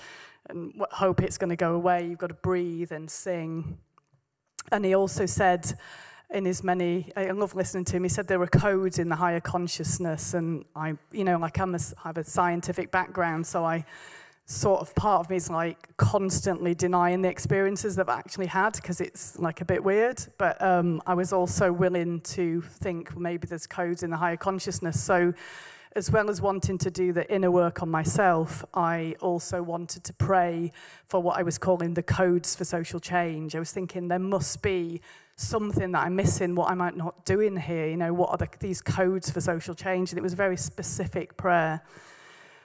and hope it's going to go away. You've got to breathe and sing. And he also said in his many, I love listening to him, he said there were codes in the higher consciousness. And I, you know, like I'm a, I have a scientific background, so I sort of part of me is like constantly denying the experiences that I've actually had because it's like a bit weird. But um, I was also willing to think maybe there's codes in the higher consciousness. So as well as wanting to do the inner work on myself, I also wanted to pray for what I was calling the codes for social change. I was thinking there must be something that I'm missing, what am not doing here? You know, what are the, these codes for social change? And it was a very specific prayer.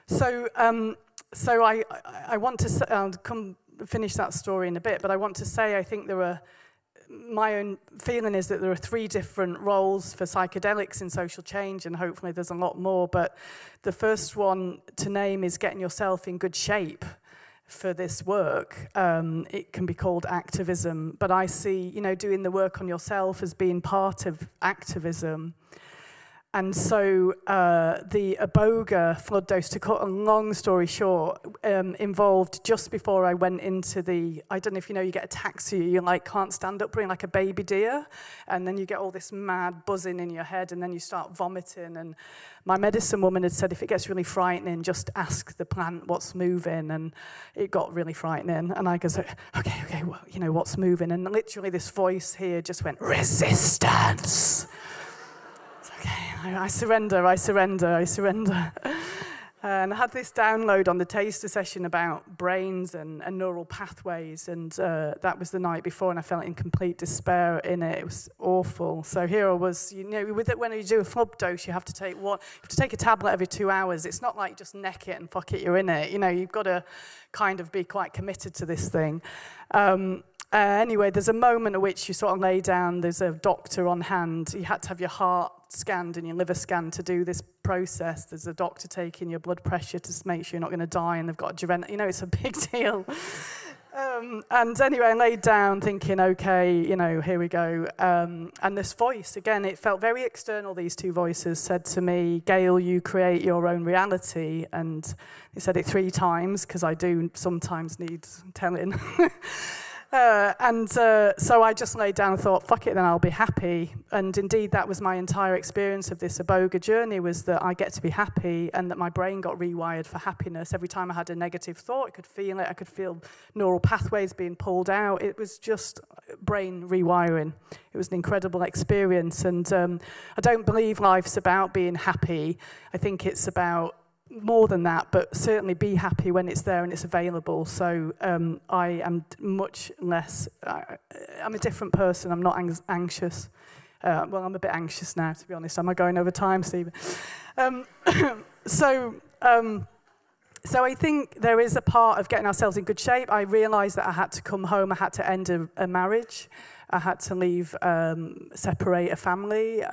So, um, so I, I want to I'll come finish that story in a bit, but I want to say I think there are my own feeling is that there are three different roles for psychedelics in social change, and hopefully there's a lot more. But the first one to name is getting yourself in good shape for this work. Um, it can be called activism, but I see, you know, doing the work on yourself as being part of activism. And so uh, the Iboga flood dose, to cut a long story short, um, involved just before I went into the, I don't know if you know, you get a taxi, you like can't stand up, bring like a baby deer, and then you get all this mad buzzing in your head, and then you start vomiting. And my medicine woman had said, if it gets really frightening, just ask the plant what's moving. And it got really frightening. And I go, okay, okay, well, you know, what's moving? And literally this voice here just went, resistance. I, surrender, I surrender, I surrender. and I had this download on the taster session about brains and, and neural pathways, and uh, that was the night before, and I felt in complete despair in it. It was awful. So here I was, you know, with it, when you do a flood dose, you have to take what? You have to take a tablet every two hours. It's not like just neck it and fuck it, you're in it. You know, you've got to kind of be quite committed to this thing. Um, uh, anyway, there's a moment at which you sort of lay down, there's a doctor on hand. You had to have your heart scanned and your liver scanned to do this process. There's a doctor taking your blood pressure to make sure you're not going to die, and they've got a you know, it's a big deal. Um, and anyway, I laid down thinking, okay, you know, here we go. Um, and this voice, again, it felt very external, these two voices said to me, Gail, you create your own reality. And he said it three times, because I do sometimes need telling. Uh, and uh, so I just laid down and thought, fuck it, then I'll be happy. And indeed, that was my entire experience of this iboga journey was that I get to be happy and that my brain got rewired for happiness. Every time I had a negative thought, I could feel it. I could feel neural pathways being pulled out. It was just brain rewiring. It was an incredible experience. And um, I don't believe life's about being happy. I think it's about more than that, but certainly be happy when it's there and it's available. So um, I am much less, uh, I'm a different person. I'm not ang anxious. Uh, well, I'm a bit anxious now, to be honest. Am I going over time, Stephen? Um, so, um, so I think there is a part of getting ourselves in good shape. I realised that I had to come home. I had to end a, a marriage. I had to leave, um, separate a family.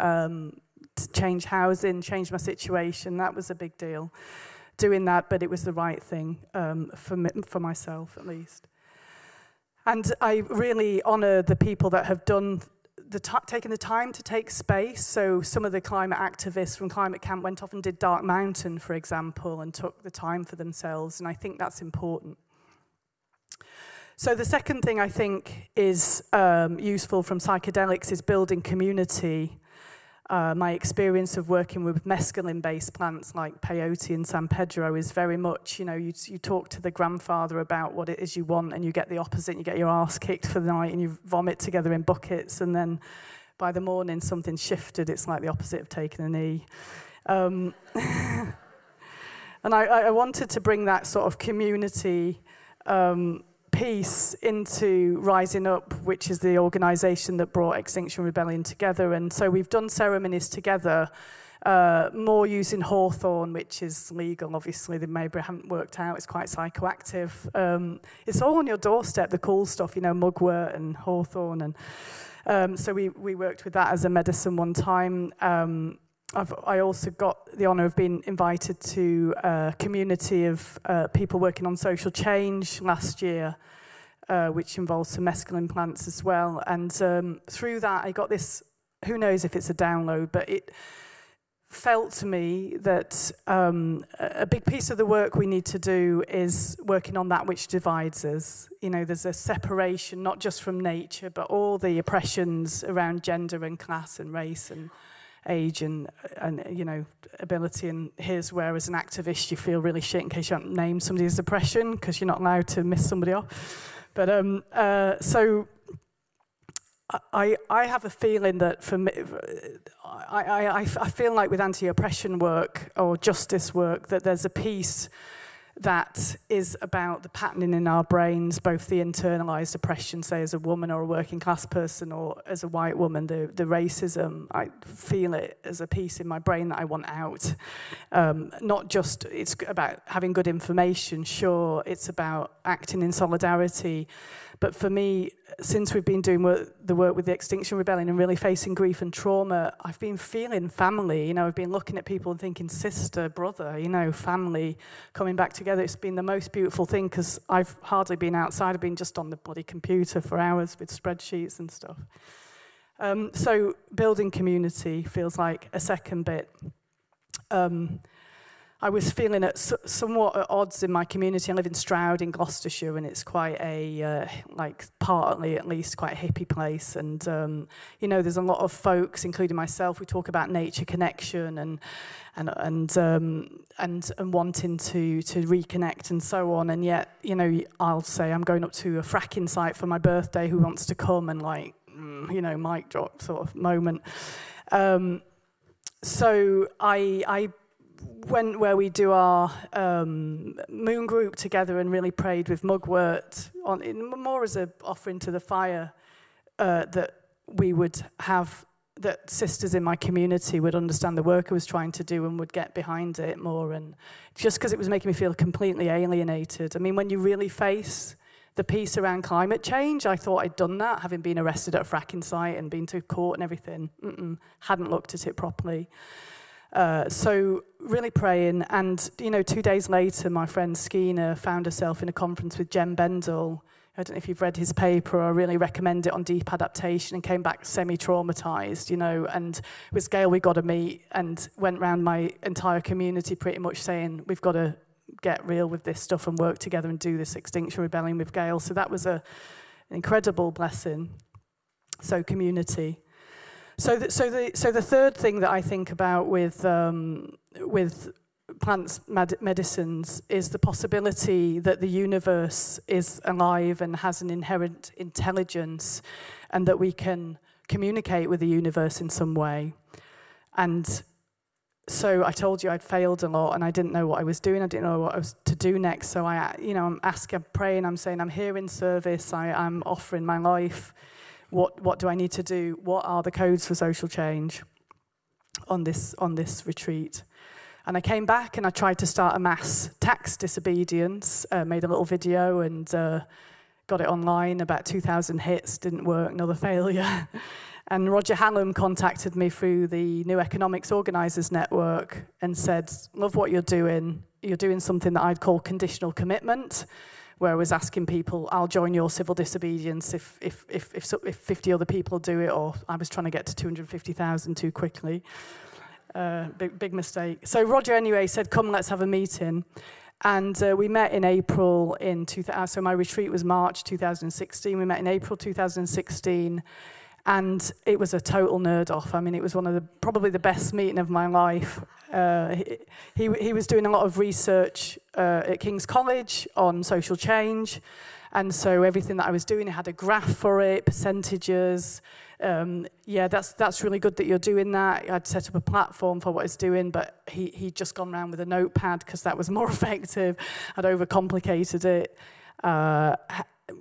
Change housing, change my situation. That was a big deal. Doing that, but it was the right thing um, for, me, for myself at least. And I really honour the people that have done the taken the time to take space. So some of the climate activists from Climate Camp went off and did Dark Mountain, for example, and took the time for themselves. And I think that's important. So the second thing I think is um, useful from psychedelics is building community uh, my experience of working with mescaline-based plants like peyote and San Pedro is very much, you know, you, you talk to the grandfather about what it is you want and you get the opposite, you get your ass kicked for the night and you vomit together in buckets and then by the morning something shifted. It's like the opposite of taking a knee. Um, and I, I, wanted to bring that sort of community um, piece into Rising Up, which is the organisation that brought Extinction Rebellion together. And so we've done ceremonies together uh, more using hawthorn, which is legal, obviously, the maybe haven't worked out. It's quite psychoactive. Um, it's all on your doorstep, the cool stuff, you know, mugwort and hawthorn. And um, so we, we worked with that as a medicine one time. Um, I've, I also got the honour of being invited to a community of uh, people working on social change last year, uh, which involves some mescaline plants as well. And um, through that, I got this, who knows if it's a download, but it felt to me that um, a big piece of the work we need to do is working on that which divides us. You know, there's a separation, not just from nature, but all the oppressions around gender and class and race and age and, and you know, ability. And here's where, as an activist, you feel really shit in case you haven't named somebody as oppression because you're not allowed to miss somebody off. But um, uh, so I, I have a feeling that for me, I, I, I feel like with anti-oppression work or justice work that there's a piece that is about the patterning in our brains, both the internalized oppression, say as a woman or a working class person or as a white woman, the, the racism, I feel it as a piece in my brain that I want out. Um, not just, it's about having good information, sure, it's about acting in solidarity, but for me, since we've been doing work, the work with the Extinction Rebellion and really facing grief and trauma, I've been feeling family. You know, I've been looking at people and thinking sister, brother, you know, family coming back together. It's been the most beautiful thing because I've hardly been outside. I've been just on the bloody computer for hours with spreadsheets and stuff. Um, so building community feels like a second bit. Um, I was feeling at somewhat at odds in my community. I live in Stroud in Gloucestershire, and it's quite a, uh, like, partly at least, quite a hippie place. And, um, you know, there's a lot of folks, including myself, we talk about nature connection and, and, and, um, and, and wanting to, to reconnect and so on. And yet, you know, I'll say I'm going up to a fracking site for my birthday, who wants to come? And, like, mm, you know, mic drop sort of moment. Um, so I, I went where we do our um, moon group together and really prayed with mugwort on more as an offering to the fire uh, that we would have that sisters in my community would understand the work I was trying to do and would get behind it more and just because it was making me feel completely alienated. I mean, when you really face the piece around climate change, I thought I'd done that, having been arrested at a fracking site and been to court and everything. Mm -mm, hadn't looked at it properly. Uh, so really praying, and you know, two days later, my friend Skeena found herself in a conference with Jem Bendell. I don't know if you've read his paper. I really recommend it on deep adaptation, and came back semi-traumatized, you know. And with Gail we got to meet, and went around my entire community pretty much saying we've got to get real with this stuff and work together and do this Extinction Rebellion with Gail. So that was a, an incredible blessing. So community. So, the, so, the, so the third thing that I think about with, um, with plants med medicines is the possibility that the universe is alive and has an inherent intelligence and that we can communicate with the universe in some way. And so I told you I'd failed a lot and I didn't know what I was doing. I didn't know what I was to do next. So I, you know, I'm asking, I'm praying, I'm saying, I'm here in service. I, I'm offering my life what, what do I need to do? What are the codes for social change on this, on this retreat? And I came back and I tried to start a mass tax disobedience, uh, made a little video and uh, got it online, about 2,000 hits, didn't work, another failure. and Roger Hallam contacted me through the New Economics Organisers Network and said, love what you're doing. You're doing something that I'd call conditional commitment where I was asking people, I'll join your civil disobedience if, if, if, if, if 50 other people do it, or I was trying to get to 250,000 too quickly. Uh, big, big mistake. So Roger anyway said, come, let's have a meeting. And uh, we met in April in 2000, so my retreat was March 2016. We met in April 2016 and it was a total nerd off. I mean, it was one of the probably the best meeting of my life. Uh, he, he was doing a lot of research uh, at King's College on social change, And so everything that I was doing, I had a graph for it, percentages. Um, yeah, that's that's really good that you're doing that. I'd set up a platform for what it's doing, but he he'd just gone around with a notepad because that was more effective. I'd overcomplicated it. Uh,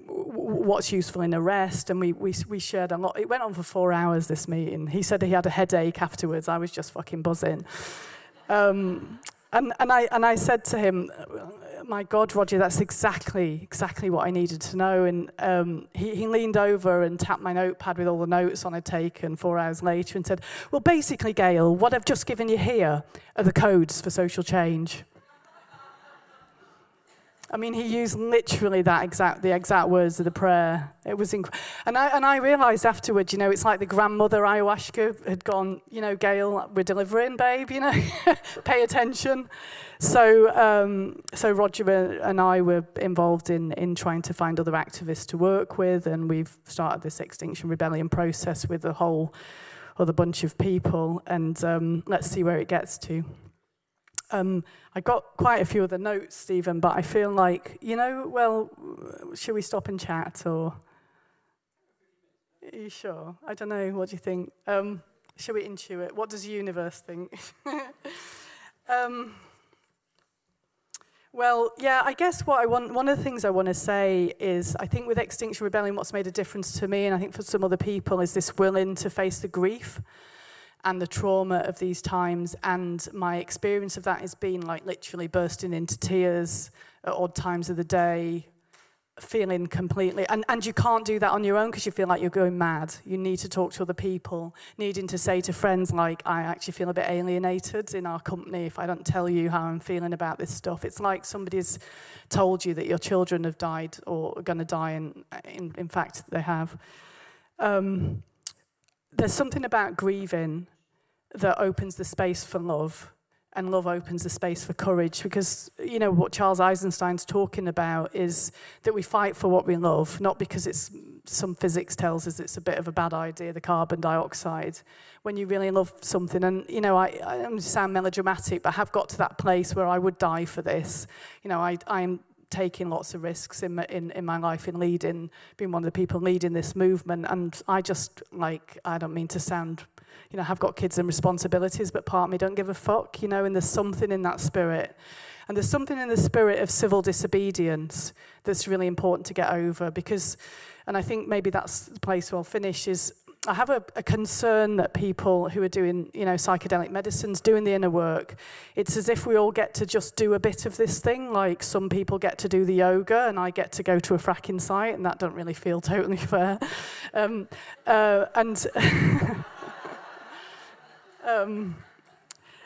what's useful in a rest, and we, we, we shared a lot. It went on for four hours, this meeting. He said he had a headache afterwards. I was just fucking buzzing. Um, and, and, I, and I said to him, my God, Roger, that's exactly, exactly what I needed to know. And um, he, he leaned over and tapped my notepad with all the notes on I'd taken four hours later and said, well, basically, Gail, what I've just given you here are the codes for social change. I mean, he used literally that exact, the exact words of the prayer. It was inc- and I and I realised afterwards, you know, it's like the grandmother ayahuasca had gone, you know, Gail, we're delivering, babe, you know, pay attention. So um, so Roger and I were involved in in trying to find other activists to work with, and we've started this Extinction Rebellion process with a whole other bunch of people, and um, let's see where it gets to. Um, I got quite a few of the notes, Stephen, but I feel like, you know, well, should we stop and chat or? Are you sure? I don't know. What do you think? Um, should we intuit? What does the universe think? um, well, yeah, I guess what I want, one of the things I want to say is I think with Extinction Rebellion, what's made a difference to me, and I think for some other people, is this willing to face the grief and the trauma of these times. And my experience of that has been like literally bursting into tears at odd times of the day, feeling completely. And, and you can't do that on your own because you feel like you're going mad. You need to talk to other people, needing to say to friends, like, I actually feel a bit alienated in our company if I don't tell you how I'm feeling about this stuff. It's like somebody's told you that your children have died or are going to die, and in, in fact, they have. Um, there's something about grieving that opens the space for love and love opens the space for courage because you know what Charles Eisenstein's talking about is that we fight for what we love not because it's some physics tells us it's a bit of a bad idea the carbon dioxide when you really love something. And you know I I sound melodramatic but I have got to that place where I would die for this. You know I I'm taking lots of risks in my, in, in my life in leading, being one of the people leading this movement. And I just, like, I don't mean to sound, you know, I've got kids and responsibilities, but part of me don't give a fuck, you know, and there's something in that spirit. And there's something in the spirit of civil disobedience that's really important to get over because, and I think maybe that's the place where I'll finish, is I have a, a, concern that people who are doing, you know, psychedelic medicines, doing the inner work, it's as if we all get to just do a bit of this thing. Like some people get to do the yoga, and I get to go to a fracking site, and that don't really feel totally fair. Um, uh, and um,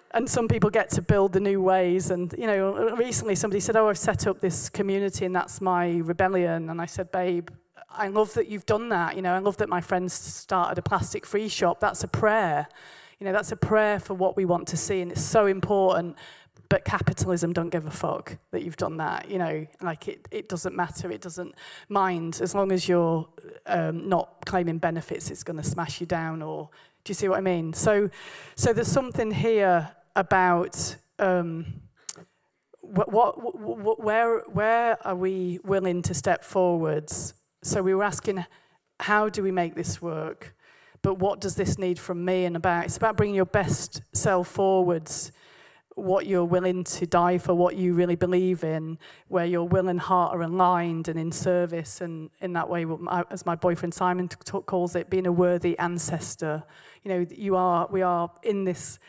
and some people get to build the new ways. And you know, recently somebody said, "Oh, I've set up this community, and that's my rebellion." And I said, "Babe." I love that you've done that. You know, I love that my friends started a plastic free shop. That's a prayer. You know, that's a prayer for what we want to see, and it's so important. But capitalism don't give a fuck that you've done that. You know, like it, it doesn't matter. It doesn't mind as long as you're um, not claiming benefits. It's going to smash you down. Or do you see what I mean? So, so there's something here about. Um, what, what, what, where, where are we willing to step forwards so we were asking, how do we make this work? But what does this need from me? And about it's about bringing your best self forwards, what you're willing to die for, what you really believe in, where your will and heart are aligned and in service. And in that way, as my boyfriend Simon calls it, being a worthy ancestor. You know, you are. We are in this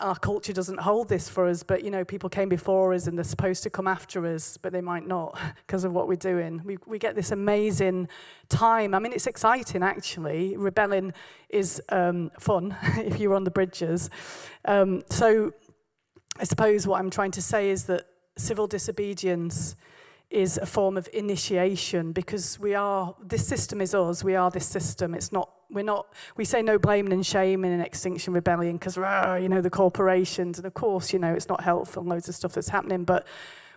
our culture doesn't hold this for us, but you know, people came before us and they're supposed to come after us, but they might not because of what we're doing. We, we get this amazing time. I mean, it's exciting actually. Rebelling is um, fun if you're on the bridges. Um, so I suppose what I'm trying to say is that civil disobedience is a form of initiation because we are, this system is us, we are this system. It's not, we're not, we say no blaming and shaming in Extinction Rebellion because, you know, the corporations, and of course, you know, it's not helpful, loads of stuff that's happening, but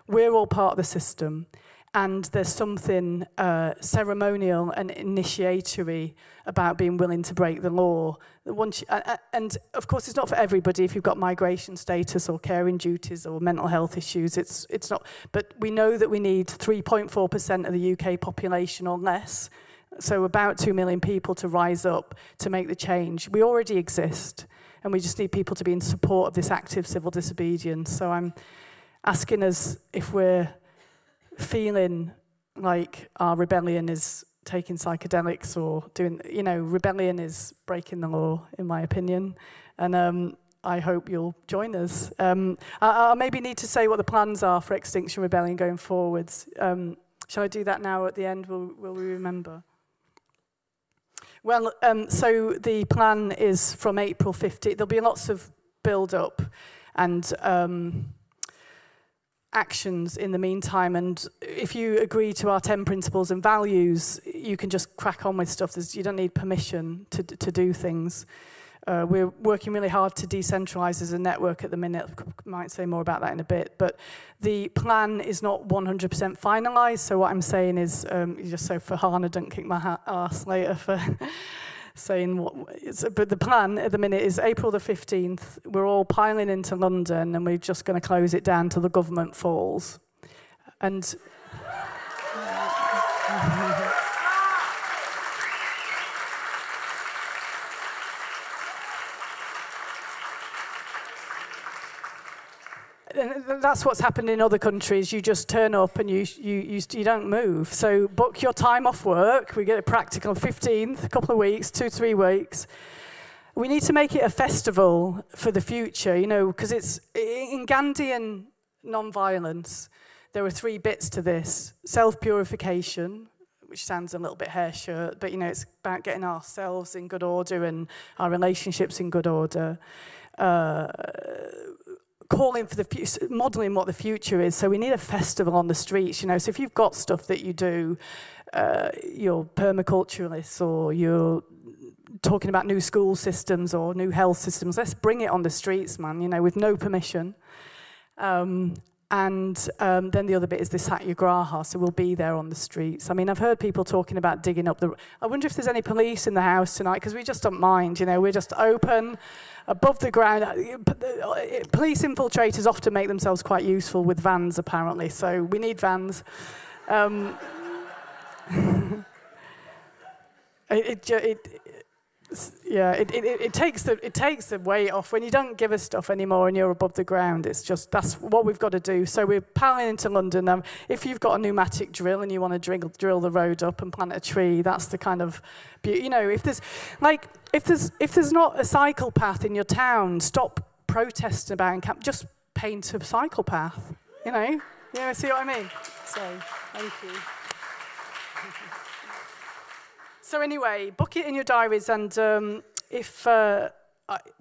we're all part of the system. and there's something uh, ceremonial and initiatory about being willing to break the law. Once you, uh, and of course, it's not for everybody. If you've got migration status or caring duties or mental health issues, it's it's not. But we know that we need 3.4% of the UK population or less, so about two million people to rise up to make the change. We already exist, and we just need people to be in support of this active civil disobedience. So I'm asking us if we're feeling like our rebellion is taking psychedelics or doing, you know, rebellion is breaking the law, in my opinion. And um, I hope you'll join us. Um, I, I maybe need to say what the plans are for Extinction Rebellion going forwards. Um, shall I do that now at the end? Will, will we remember? Well, um, so the plan is from April 50. There'll be lots of build-up and um, actions in the meantime. And if you agree to our 10 principles and values, you can just crack on with stuff. There's, you don't need permission to, to do things. Uh, we're working really hard to decentralize as a network at the minute. Might say more about that in a bit. But the plan is not 100% finalized. So what I'm saying is, um, just so for Hannah don't kick my ass later for saying what but the plan at the minute is April the 15th we're all piling into London and we're just going to close it down till the government falls and that's what's happened in other countries. You just turn up and you, you, you, you don't move. So book your time off work. We get it practical 15th, a couple of weeks, two, three weeks. We need to make it a festival for the future, you know, because it's in Gandhian non-violence, there are three bits to this. Self-purification, which sounds a little bit hair shirt, but you know, it's about getting ourselves in good order and our relationships in good order. Uh, calling for the future, modeling what the future is. So we need a festival on the streets, you know. So if you've got stuff that you do, uh, you're permaculturalists or you're talking about new school systems or new health systems, let's bring it on the streets, man, you know, with no permission. Um, and um, then the other bit is the satyagraha, so we'll be there on the streets. I mean, I've heard people talking about digging up the... I wonder if there's any police in the house tonight, because we just don't mind, you know, we're just open, above the ground. Police infiltrators often make themselves quite useful with vans, apparently, so we need vans. Um, it, it, it, yeah, it, it, it, takes the, it takes the weight off. When you don't give us stuff anymore and you're above the ground, it's just, that's what we've got to do. So we're piling into London. Um, if you've got a pneumatic drill and you want to drill, drill the road up and plant a tree, that's the kind of, you know, if there's, like, if there's, if there's not a cycle path in your town, stop protesting about and camp, just paint a cycle path, you know? Yeah, see what I mean? So, thank you. So anyway, book it in your diaries, and um, if uh,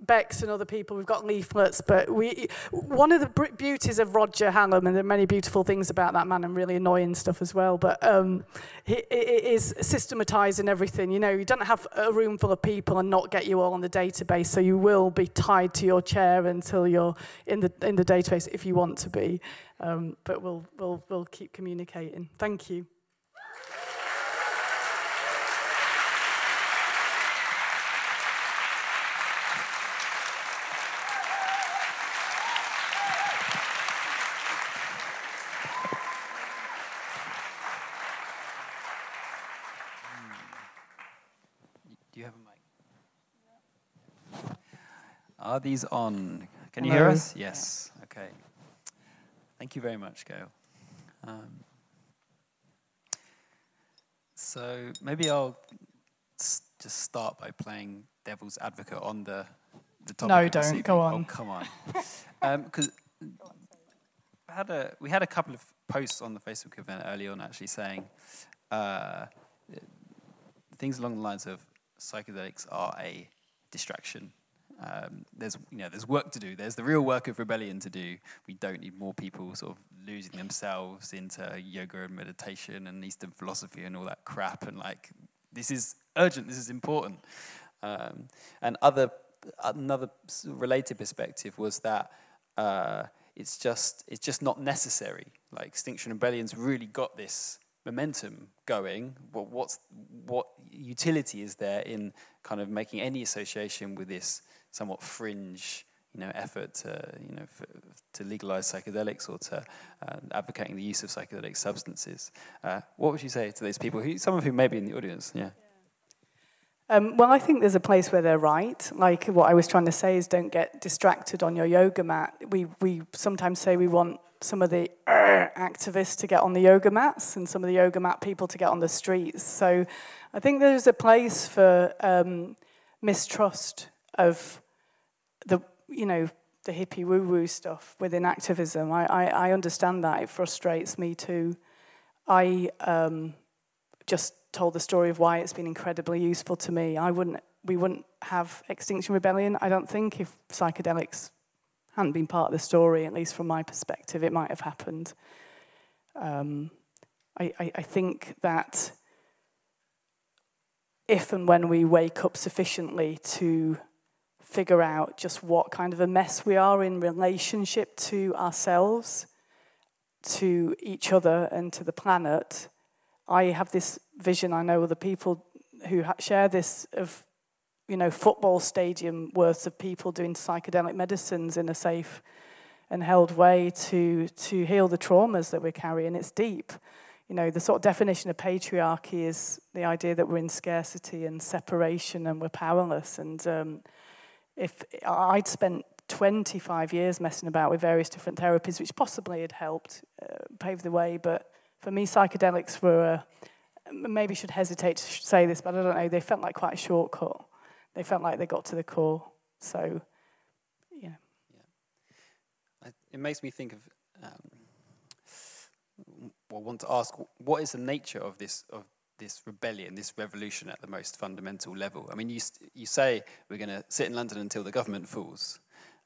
Bex and other people, we've got leaflets, but we one of the beauties of Roger Hallam, and there are many beautiful things about that man, and really annoying stuff as well. But um, it, it is systematizing everything. You know, you don't have a room full of people and not get you all on the database, so you will be tied to your chair until you're in the in the database if you want to be. Um, but we'll we'll we'll keep communicating. Thank you. Are these on? Can you hear us? Yes. Okay. Thank you very much, Gail. Um, so maybe I'll just start by playing devil's advocate on the the topic. No, don't. Go on. Oh, come on. Because um, had a we had a couple of posts on the Facebook event early on actually saying uh, things along the lines of psychedelics are a distraction um, there's, you know, there's work to do. There's the real work of rebellion to do. We don't need more people sort of losing themselves into yoga and meditation and Eastern philosophy and all that crap. And like, this is urgent. This is important. Um, and other, another related perspective was that uh, it's just it's just not necessary. like Extinction Rebellion's really got this momentum going. What what's what utility is there in kind of making any association with this somewhat fringe you know, effort to, you know, to legalize psychedelics or to uh, advocating the use of psychedelic substances. Uh, what would you say to those people, who, some of whom may be in the audience? Yeah. Um, well, I think there's a place where they're right. Like what I was trying to say is don't get distracted on your yoga mat. We, we sometimes say we want some of the uh, activists to get on the yoga mats and some of the yoga mat people to get on the streets. So I think there's a place for um, mistrust of you know, the hippie woo woo stuff within activism. I, I, I, understand that. It frustrates me too. I um, just told the story of why it's been incredibly useful to me. I wouldn't, we wouldn't have Extinction Rebellion, I don't think, if psychedelics hadn't been part of the story, at least from my perspective, it might have happened. Um, I, I, I think that if and when we wake up sufficiently to figure out just what kind of a mess we are in relationship to ourselves, to each other, and to the planet. I have this vision, I know other people who share this, of you know, football stadium worth of people doing psychedelic medicines in a safe and held way to, to heal the traumas that we're carrying. It's deep. You know, the sort of definition of patriarchy is the idea that we're in scarcity and separation and we're powerless. And um, if I'd spent 25 years messing about with various different therapies, which possibly had helped uh, pave the way, but for me, psychedelics were, uh, maybe should hesitate to say this, but I don't know, they felt like quite a shortcut. They felt like they got to the core. So, yeah. yeah. It makes me think of, um, well, want to ask, what is the nature of this, of this rebellion, this revolution at the most fundamental level. I mean, you, you say we're going to sit in London until the government falls,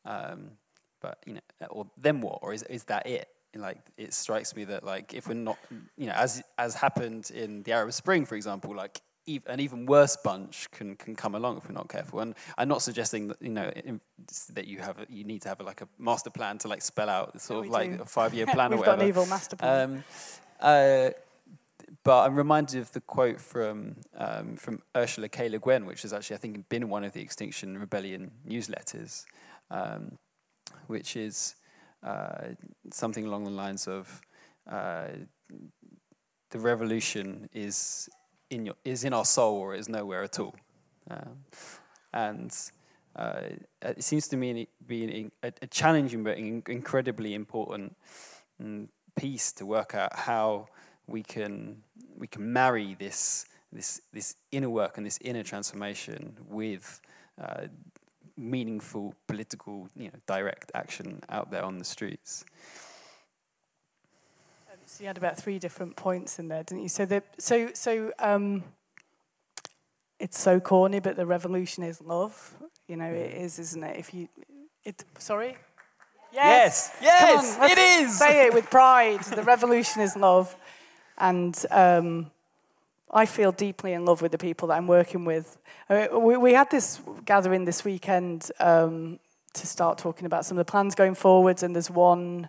um, but you know, or then what? Or is is that it? Like, it strikes me that like if we're not, you know, as as happened in the Arab Spring, for example, like an even worse bunch can can come along if we're not careful. And I'm not suggesting that you know in, that you have a, you need to have a, like a master plan to like spell out sort of like do. a five year plan or whatever. We've got an evil master plan. Um, uh, but I'm reminded of the quote from um, from Ursula K. Le Guin, which has actually I think been one of the Extinction Rebellion newsletters, um, which is uh, something along the lines of uh, the revolution is in your is in our soul or is nowhere at all, um, and. Uh, it seems to me be a, challenging but incredibly important mm, piece to work out how we can we can marry this this this inner work and this inner transformation with uh, meaningful political, you know, direct action out there on the streets. Um, so you had about three different points in there, didn't you? So the so so um, it's so corny, but the revolution is love. You know, it is, isn't it? If you, it sorry. Yes, yes, yes it is. Say it with pride. the revolution is love. And um, I feel deeply in love with the people that I'm working with. Uh, we, we had this gathering this weekend um, to start talking about some of the plans going forwards, and there's one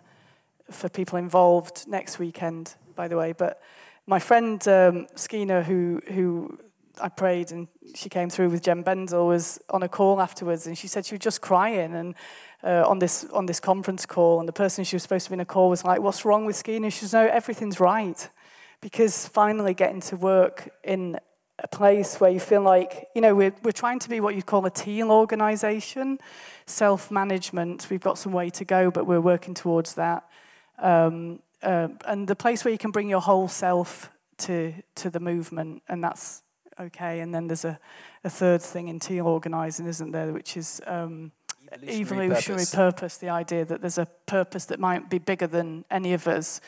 for people involved next weekend, by the way. But my friend um, Skeena, who, who I prayed and she came through with Jem Bendell, was on a call afterwards, and she said she was just crying and uh, on this on this conference call, and the person she was supposed to be in a call was like, "What's wrong with Skeena?" She says, "No, everything's right." Because finally getting to work in a place where you feel like, you know, we're, we're trying to be what you call a teal organization, self management. We've got some way to go, but we're working towards that. Um, uh, and the place where you can bring your whole self to, to the movement, and that's okay. And then there's a, a third thing in teal organizing, isn't there, which is um, evolutionary, evolutionary purpose. purpose, the idea that there's a purpose that might be bigger than any of us.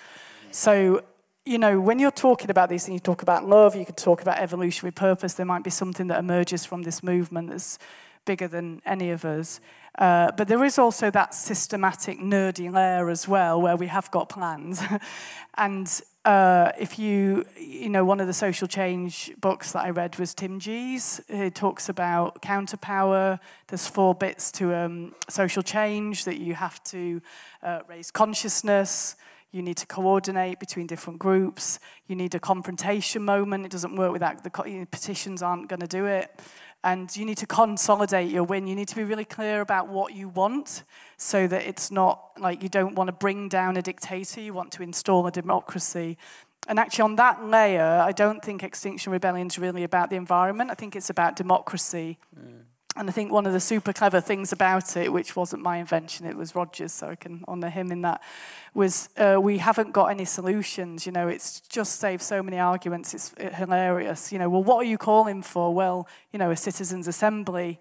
So you know, when you're talking about these things, you talk about love, you could talk about evolutionary purpose, there might be something that emerges from this movement that's bigger than any of us. Uh, but there is also that systematic nerdy layer as well, where we have got plans. and uh, if you, you know, one of the social change books that I read was Tim Gee's. It talks about counterpower. There's four bits to um, social change that you have to uh, raise consciousness, You need to coordinate between different groups. You need a confrontation moment. It doesn't work without the petitions aren't going to do it. And you need to consolidate your win. You need to be really clear about what you want so that it's not like you don't want to bring down a dictator, you want to install a democracy. And actually, on that layer, I don't think Extinction Rebellion is really about the environment. I think it's about democracy. Mm. And I think one of the super clever things about it, which wasn't my invention, it was Roger's, so I can honour him in that, was uh, we haven't got any solutions. You know, it's just saved so many arguments. It's hilarious. You know, well, what are you calling for? Well, you know, a citizens' assembly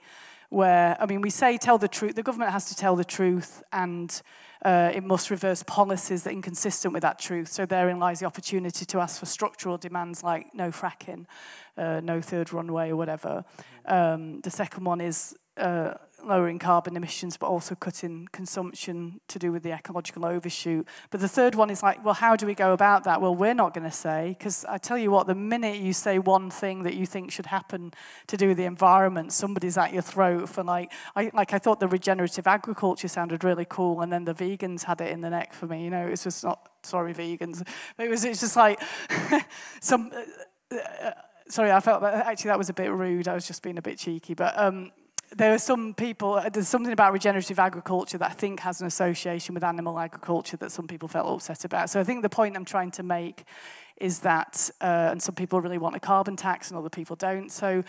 where, I mean, we say tell the truth. The government has to tell the truth and uh, it must reverse policies that are inconsistent with that truth. So therein lies the opportunity to ask for structural demands like no fracking, uh, no third runway or whatever. Um, the second one is uh, lowering carbon emissions, but also cutting consumption to do with the ecological overshoot. But the third one is like, well, how do we go about that? Well, we're not going to say, because I tell you what, the minute you say one thing that you think should happen to do with the environment, somebody's at your throat for like, I, like I thought the regenerative agriculture sounded really cool, and then the vegans had it in the neck for me. You know, it's just not, sorry, vegans. It was, it's just like some. Uh, uh, sorry, I felt that actually that was a bit rude. I was just being a bit cheeky, but um, there are some people, there's something about regenerative agriculture that I think has an association with animal agriculture that some people felt upset about. So I think the point I'm trying to make is that, uh, and some people really want a carbon tax and other people don't. So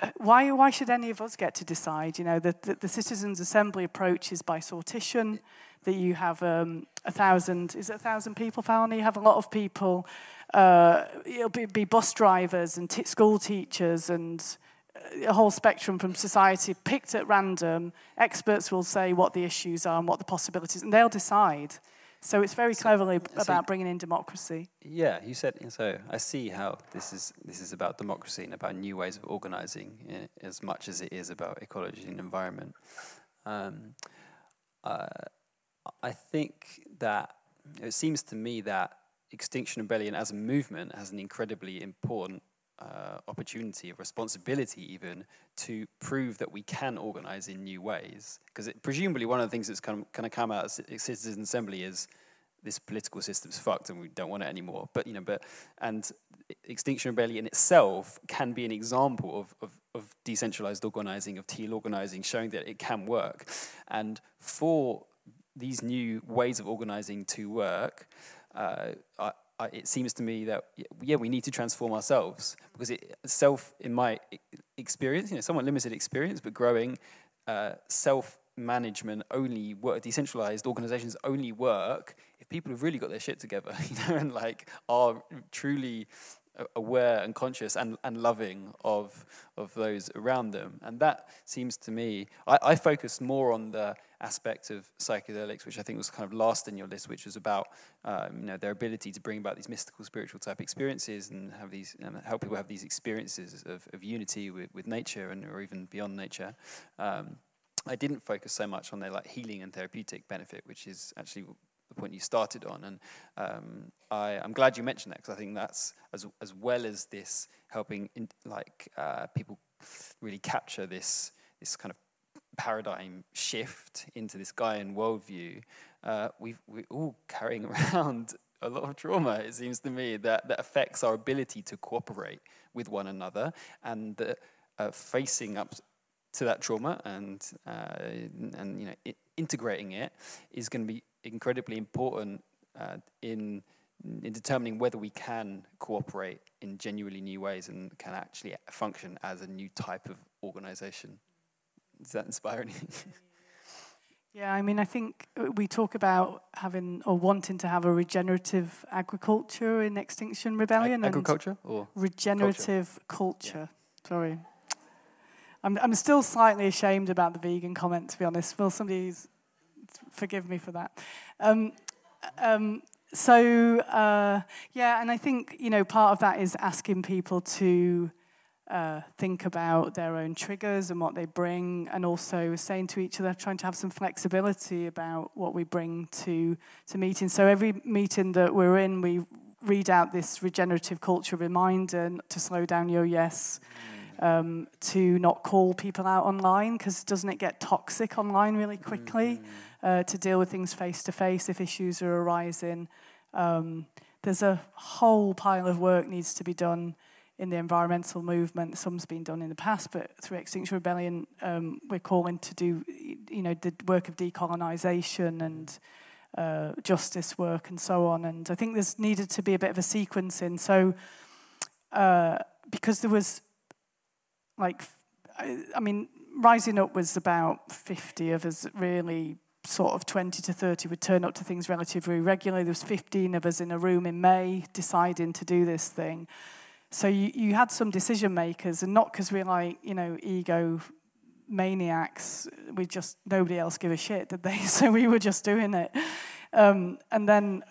uh, why, why should any of us get to decide? You know, the, the, the Citizens' Assembly approach is by sortition, that you have um, a thousand, is it a thousand people, Falani? You have a lot of people, uh, it'll be, be bus drivers and school teachers and a whole spectrum from society picked at random. Experts will say what the issues are and what the possibilities, and they'll decide. So it's very so, cleverly so about bringing in democracy. Yeah, you said so. I see how this is this is about democracy and about new ways of organising, eh, as much as it is about ecology and environment. Um, uh, I think that it seems to me that Extinction Rebellion as a movement has an incredibly important uh, opportunity, responsibility even, to prove that we can organize in new ways. Because presumably one of the things that's kind of, kind of come out of Citizens Assembly is this political system's fucked and we don't want it anymore. But, you know, but, and Extinction Rebellion itself can be an example of, of, of decentralized organizing, of teal organizing, showing that it can work. And for these new ways of organizing to work, uh, I, I, it seems to me that yeah we need to transform ourselves because it, self in my experience you know somewhat limited experience but growing uh, self management only work decentralized organizations only work if people have really got their shit together you know and like are truly aware and conscious and, and loving of, of those around them. And that seems to me, I, I focused more on the aspect of psychedelics, which I think was kind of last in your list, which was about um, you know, their ability to bring about these mystical, spiritual type experiences and have these, help people have these experiences of, of unity with, with nature and or even beyond nature. Um, I didn't focus so much on their like healing and therapeutic benefit, which is actually the point you started on. And um, I, am glad you mentioned that because I think that's as as well as this helping in, like uh, people really capture this this kind of paradigm shift into this Gaian worldview. Uh, we we're all carrying around a lot of trauma. It seems to me that that affects our ability to cooperate with one another and that uh, facing up to that trauma and uh, and you know it, integrating it is going to be incredibly important uh, in in determining whether we can cooperate in genuinely new ways and can actually function as a new type of organization. Does that inspire anything? Yeah, I mean, I think we talk about having or wanting to have a regenerative agriculture in Extinction Rebellion. Ag- agriculture or regenerative culture. culture. Yeah. Sorry, I'm I'm still slightly ashamed about the vegan comment. To be honest, will somebody's forgive me for that. Um, um, so uh, yeah, and I think you know part of that is asking people to uh, think about their own triggers and what they bring, and also saying to each other, trying to have some flexibility about what we bring to to meetings. So every meeting that we're in, we read out this regenerative culture reminder to slow down your yes. um, to not call people out online because doesn't it get toxic online really quickly uh, to deal with things face to face if issues are arising. Um, there's a whole pile of work needs to be done in the environmental movement. Some's been done in the past, but through Extinction Rebellion, um, we're calling to do, you know, the work of decolonisation and uh, justice work and so on. And I think there's needed to be a bit of a sequencing. So, uh, because there was, like, I, I mean, Rising Up was about 50 of us really sort of 20 to 30 would turn up to things relatively regularly. There was 15 of us in a room in May deciding to do this thing. So you, you had some decision makers, and not because we're like, you know, ego maniacs, we just, nobody else give a shit, did they? So we were just doing it. Um, and then,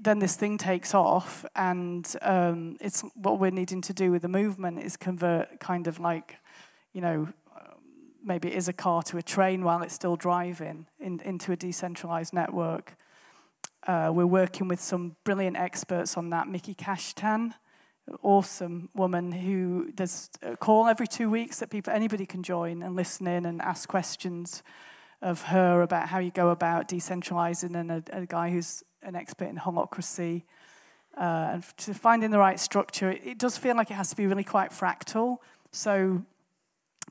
then this thing takes off, and um, it's what we're needing to do with the movement is convert kind of like, you know, maybe it is a car to a train while it's still driving in, into a decentralized network. Uh, we're working with some brilliant experts on that. Miki Kashtan, awesome woman who does a call every two weeks that people anybody can join and listen in and ask questions of her about how you go about decentralizing and a, a guy who's an expert in holacracy. Uh, and to finding the right structure, it, it does feel like it has to be really quite fractal. So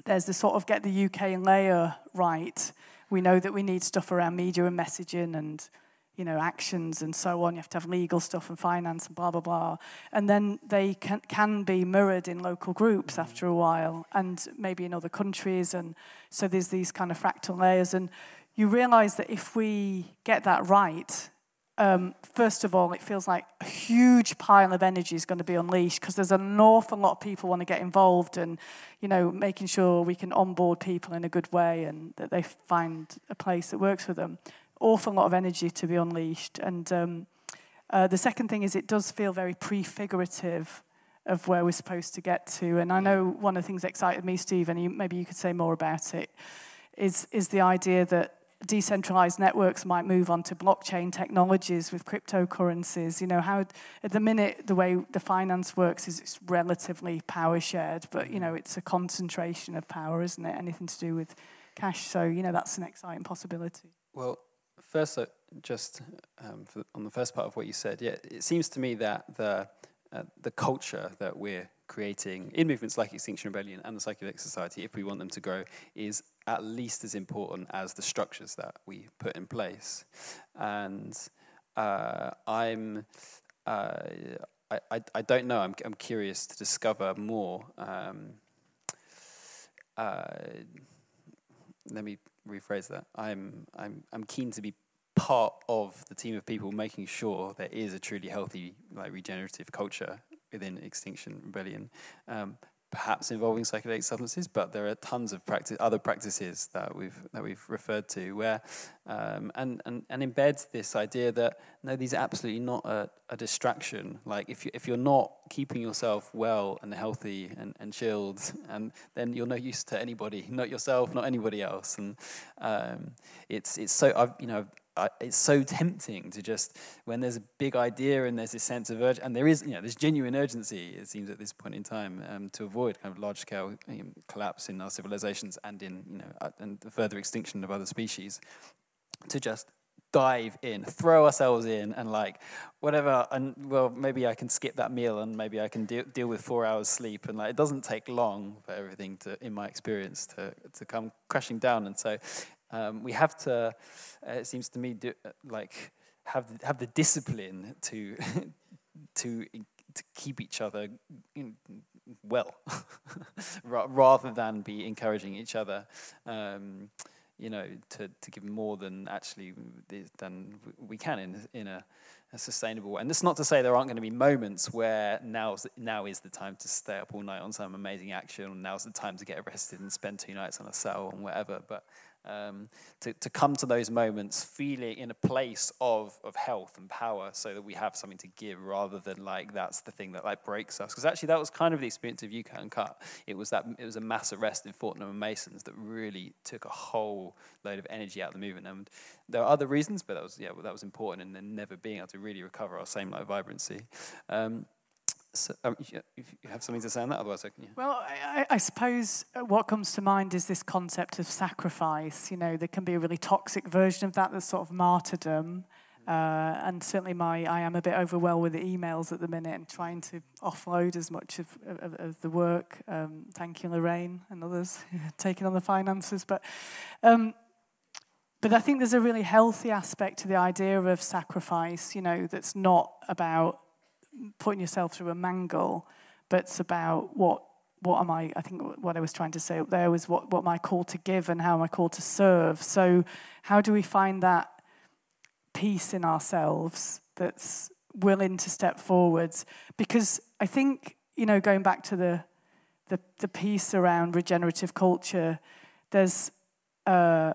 there's the sort of get the UK layer right. We know that we need stuff around media and messaging and you know actions and so on. You have to have legal stuff and finance and blah blah blah. And then they can can be mirrored in local groups mm-hmm. after a while, and maybe in other countries. And so there's these kind of fractal layers. And you realise that if we get that right, um, first of all, it feels like a huge pile of energy is going to be unleashed because there's an awful lot of people want to get involved and, you know, making sure we can onboard people in a good way and that they find a place that works for them. Awful lot of energy to be unleashed. And um, uh, the second thing is it does feel very prefigurative of where we're supposed to get to. And I know one of the things that excited me, Steve, and you, maybe you could say more about it, is, is the idea that decentralized networks might move on to blockchain technologies with cryptocurrencies. You know, how at the minute the way the finance works is it's relatively power shared, but you know, it's a concentration of power, isn't it? Anything to do with cash. So, you know, that's an exciting possibility. Well, first, uh, just um, for, on the first part of what you said, yeah, it seems to me that the uh, the culture that we're creating in movements like Extinction Rebellion and the Psychedelic Society, if we want them to grow, is at least as important as the structures that we put in place. And uh, I'm, uh, I, I, I, don't know, I'm, I'm curious to discover more. Um, uh, let me rephrase that. I'm, I'm, I'm keen to be part of the team of people making sure there is a truly healthy, like regenerative culture within Extinction Rebellion, um, perhaps involving psychedelic substances, but there are tons of practice, other practices that we've that we've referred to where um, and, and and embeds this idea that no, these are absolutely not a, a distraction. Like if you if you're not keeping yourself well and healthy and, and chilled, and then you're no use to anybody, not yourself, not anybody else. And um, it's it's so I've you know it's so tempting to just when there's a big idea and there's this sense of urgency, and there is you know there's genuine urgency it seems at this point in time um, to avoid kind of large scale you know, collapse in our civilizations and in you know uh, and the further extinction of other species to just dive in throw ourselves in and like whatever and well maybe i can skip that meal and maybe i can de- deal with four hours sleep and like it doesn't take long for everything to in my experience to to come crashing down. And so um, we have to, uh, it seems to me, do, uh, like have have the discipline to to to keep each other well, rather than be encouraging each other. Um, you know, to, to give more than actually than we can in in a, a sustainable way. And that's not to say there aren't going to be moments where now's now is the time to stay up all night on some amazing action, or now's the time to get arrested and spend two nights on a cell and whatever. But um, to, to come to those moments feeling in a place of, of health and power so that we have something to give rather than like that's the thing that like breaks us. Because actually that was kind of the experience of UK Uncut it was that it was a mass arrest in Fortnum and Masons that really took a whole load of energy out of the movement. And there are other reasons but that was yeah well, that was important and then never being able to really recover our same like vibrancy. Um, So, um, if you have something to say on that, otherwise I can. Yeah. Well, I, I, suppose uh, what comes to mind is this concept of sacrifice. You know, there can be a really toxic version of that, that's sort of martyrdom. Uh, and certainly my, I am a bit overwhelmed with the emails at the minute and trying to offload as much of, of, of the work. Um, thank you, Lorraine and others taking on the finances. But, um, but I think there's a really healthy aspect to the idea of sacrifice, you know, that's not about putting yourself through a mangle, but it's about what what am I, I think what I was trying to say up there was what, what am I called to give and how am I called to serve. So how do we find that peace in ourselves that's willing to step forwards. Because I think, you know, going back to the, the, the piece around regenerative culture, there's, uh,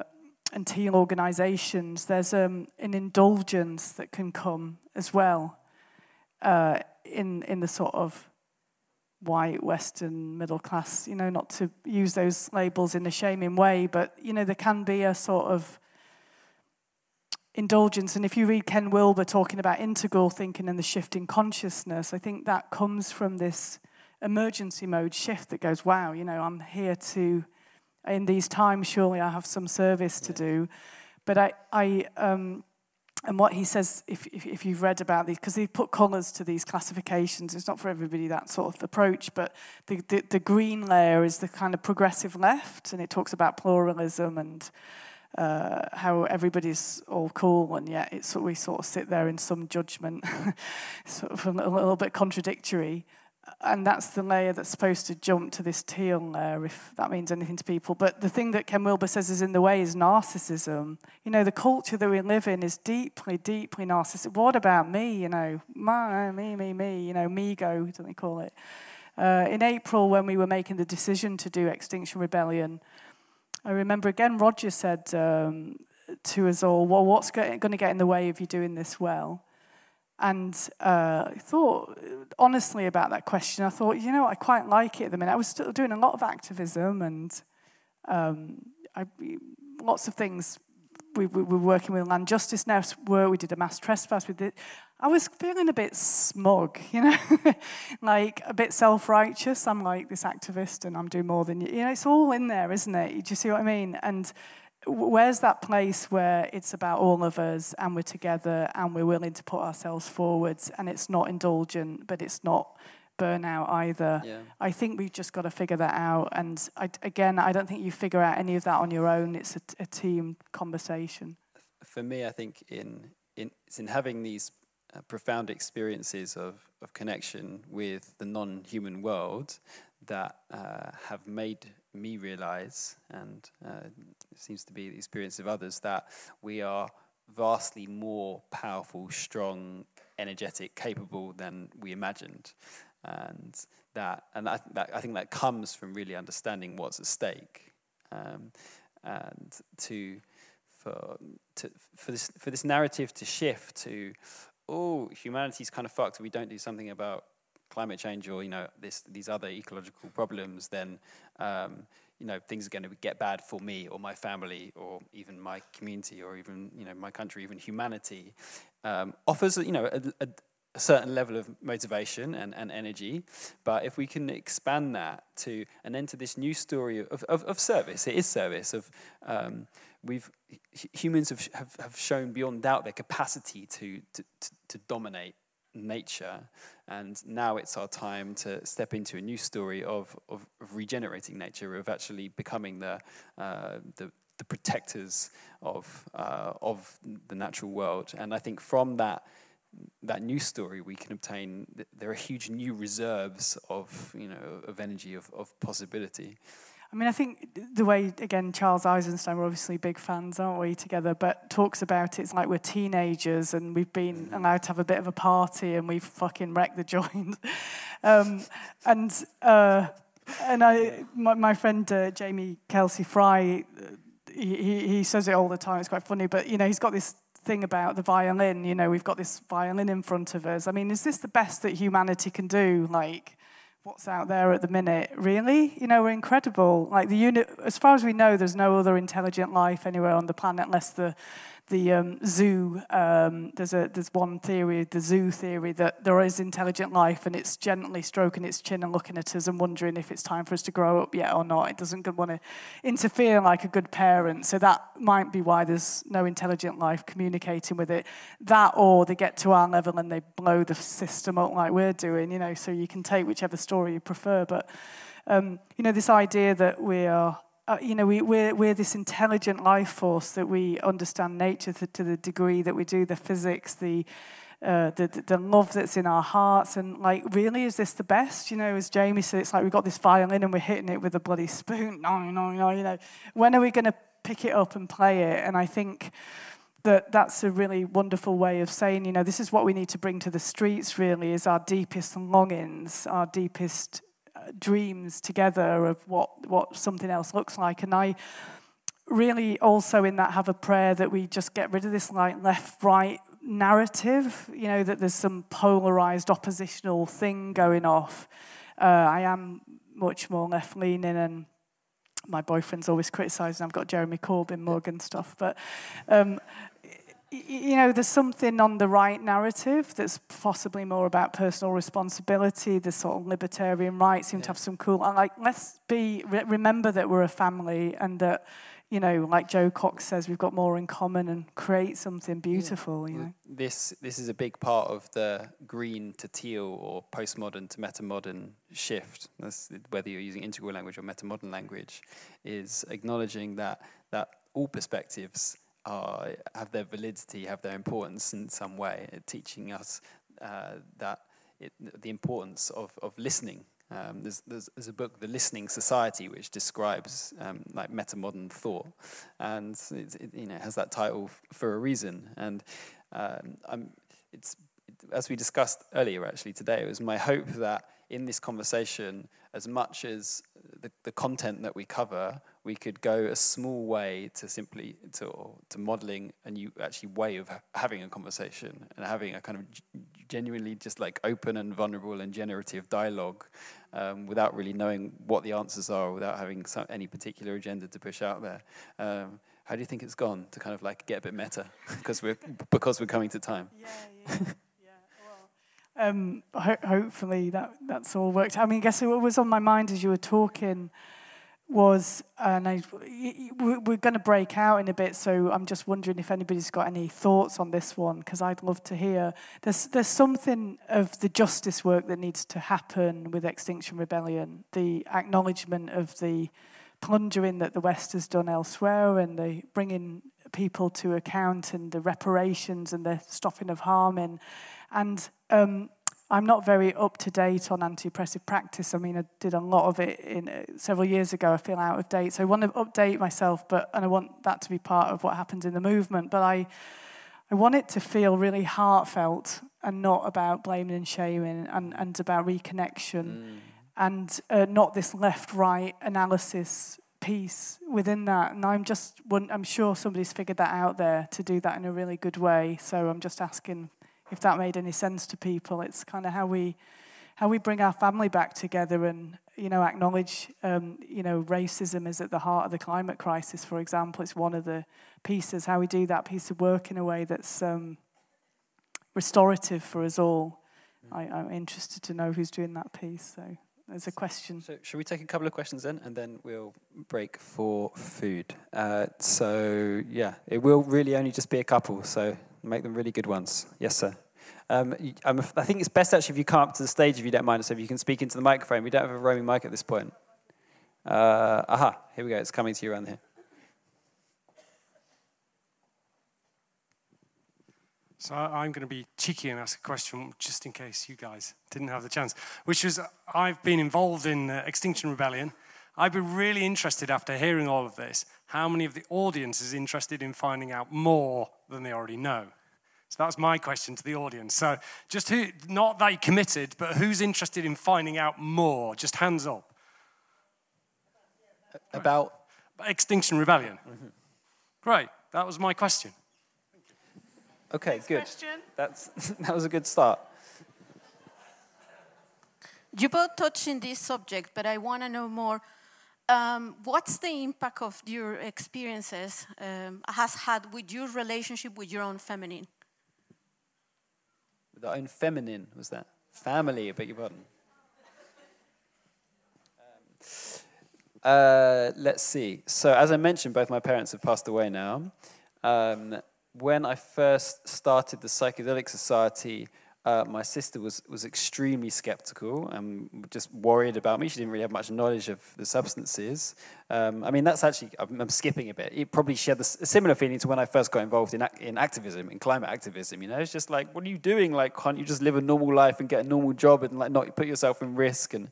and teal organizations, there's um, an indulgence that can come as well uh, in, in the sort of white, Western, middle class, you know, not to use those labels in a shaming way, but, you know, there can be a sort of indulgence. And if you read Ken Wilber talking about integral thinking and the shift in consciousness, I think that comes from this emergency mode shift that goes, wow, you know, I'm here to, in these times, surely I have some service to do. But I, I um, and what he says, if, if, if you've read about these, because he put colours to these classifications, it's not for everybody that sort of approach, but the, the, the green layer is the kind of progressive left, and it talks about pluralism and uh, how everybody's all cool and yet it's we sort of sit there in some judgment, sort of a little, a little, bit contradictory. And that's the layer that's supposed to jump to this teal layer, if that means anything to people. But the thing that Ken Wilber says is in the way is narcissism. You know, the culture that we live in is deeply, deeply narcissistic. What about me? You know, my, me, me, me. You know, me go, don't they call it? Uh, in April, when we were making the decision to do Extinction Rebellion, I remember again, Roger said um, to us all, Well, what's going to get in the way of you doing this well? And uh, I thought honestly about that question. I thought, you know, I quite like it at the minute. I was still doing a lot of activism and um, I, lots of things. We, we, were working with land justice now. We did a mass trespass. We did, I was feeling a bit smug, you know, like a bit self righteous. I'm like this activist and I'm doing more than you. You know, it's all in there, isn't it? Do you see what I mean? And where's that place where it's about all of us and we're together and we're willing to put ourselves forwards and it's not indulgent, but it's not burnout either. Yeah. I think we've just got to figure that out. And I, again, I don't think you figure out any of that on your own. It's a, a team conversation. For me, I think in, in it's in having these uh, profound experiences of, of connection with the non human world that uh, have made me realize, and uh, it seems to be the experience of others, that we are vastly more powerful, strong, energetic, capable than we imagined. And that, and I, that, I think that comes from really understanding what's at stake. Um, and to, for, to, for, this, for this narrative to shift to oh, humanity's kind of fucked. We don't do something about climate change or you know this, these other ecological problems, then um, you know things are going to get bad for me or my family or even my community or even you know my country, even humanity. Um, offers you know a, a, a certain level of motivation and, and energy. But if we can expand that to and enter this new story of, of, of service, it is service of um, we've humans have, have, have shown beyond doubt their capacity to, to, to, to dominate nature. And now it's our time to step into a new story of, of, of regenerating nature, of actually becoming the, uh, the, the protectors of, uh, of the natural world. And I think from that, that new story, we can obtain, there are huge new reserves of, you know, of energy, of, of possibility. I mean, I think the way, again, Charles Eisenstein, we're obviously big fans, aren't we, together, but talks about it, it's like we're teenagers and we've been mm-hmm. allowed to have a bit of a party and we've fucking wrecked the joint. um, and uh, and I, my, my friend uh, Jamie Kelsey Fry, he, he says it all the time, it's quite funny, but, you know, he's got this thing about the violin. You know, we've got this violin in front of us. I mean, is this the best that humanity can do? Like, what's out there at the minute? Really? You know, we're incredible. Like the unit, as far as we know, there's no other intelligent life anywhere on the planet unless the the um, zoo. Um, there's a there's one theory, the zoo theory, that there is intelligent life and it's gently stroking its chin and looking at us and wondering if it's time for us to grow up yet or not. It doesn't want to interfere like a good parent. So that might be why there's no intelligent life communicating with it. That or they get to our level and they blow the system up like we're doing. You know, so you can take whichever story you prefer, but. Um, you know, this idea that we are uh, you know, we, we're, we're this intelligent life force that we understand nature to, to the degree that we do, the physics, the, uh, the, the love that's in our hearts. And, like, really, is this the best? You know, as Jamie said, it's like we've got this violin and we're hitting it with a bloody spoon. No, no, no, you know. When are we going to pick it up and play it? And I think that that's a really wonderful way of saying, you know, this is what we need to bring to the streets, really, is our deepest longings, our deepest dreams together of what, what something else looks like. And I really also in that have a prayer that we just get rid of this like left right narrative, you know, that there's some polarized oppositional thing going off. Uh, I am much more left leaning and my boyfriend's always criticizing I've got Jeremy Corbyn mug and stuff, but um, you know, there's something on the right narrative that's possibly more about personal responsibility, the sort of libertarian right seem yeah. to have some cool, I like, let's be, remember that we're a family and that, you know, like Jo Cox says, we've got more in common and create something beautiful, yeah. you know. This, this is a big part of the green to teal or postmodern to metamodern shift, That's, whether you're using integral language or metamodern language, is acknowledging that, that all perspectives are, have their validity, have their importance in some way, teaching us uh, that it, the importance of, of listening. Um, there's, there's, there's, a book, The Listening Society, which describes um, like metamodern thought, and it, it, you know has that title for a reason. And um, it's as we discussed earlier, actually today, it was my hope that in this conversation, as much as the, the content that we cover, we could go a small way to simply to, to modeling a new actually way of ha having a conversation and having a kind of genuinely just like open and vulnerable and generative dialogue um, without really knowing what the answers are, without having some, any particular agenda to push out there. Um, how do you think it's gone to kind of like get a bit meta because we're because we're coming to time? Yeah, yeah. Um, ho hopefully that that's all worked. I mean, I guess what was on my mind as you were talking was, and I, we're going to break out in a bit, so I'm just wondering if anybody's got any thoughts on this one, because I'd love to hear. There's, there's something of the justice work that needs to happen with Extinction Rebellion, the acknowledgement of the plundering that the West has done elsewhere, and the bringing people to account, and the reparations, and the stopping of harming. And um, I'm not very up to date on anti-oppressive practice. I mean, I did a lot of it in uh, several years ago. I feel out of date, so I want to update myself, but and I want that to be part of what happens in the movement. But I, I want it to feel really heartfelt and not about blaming and shaming, and and about reconnection, mm. and uh, not this left-right analysis piece within that. And I'm just, I'm sure somebody's figured that out there to do that in a really good way. So I'm just asking if that made any sense to people. It's kind of how we how we bring our family back together and you know acknowledge um, you know racism is at the heart of the climate crisis. For example, it's one of the pieces. How we do that piece of work in a way that's um, restorative for us all. I, I'm interested to know who's doing that piece. So there's a question. So, should we take a couple of questions in and then we'll break for food? Uh, so, yeah, it will really only just be a couple, so make them really good ones. Yes, sir. Um, I think it's best actually if you come up to the stage if you don't mind, so if you can speak into the microphone. We don't have a roaming mic at this point. Uh, aha, here we go. It's coming to you around here. So I'm going to be cheeky and ask a question just in case you guys didn't have the chance, which was I've been involved in uh, Extinction Rebellion. I'd be really interested after hearing all of this, how many of the audience is interested in finding out more than they already know? So that's my question to the audience. So just who, not that you committed, but who's interested in finding out more? Just hands up. About? Extinction Rebellion. Mm -hmm. Great, that was my question. Okay, Next good. Question. That's, that was a good start. You both touched in this subject, but I want to know more um, what's the impact of your experiences um, has had with your relationship with your own feminine? With our own feminine, was that? Family, I beg your pardon. Um, uh, let's see. So, as I mentioned, both my parents have passed away now. Um, when I first started the Psychedelic Society, uh, my sister was, was extremely skeptical and just worried about me. She didn't really have much knowledge of the substances. Um, I mean, that's actually, I'm, I'm, skipping a bit. It probably she had a similar feeling to when I first got involved in, in activism, in climate activism. You know, it's just like, what are you doing? Like, can't you just live a normal life and get a normal job and like not put yourself in risk? And,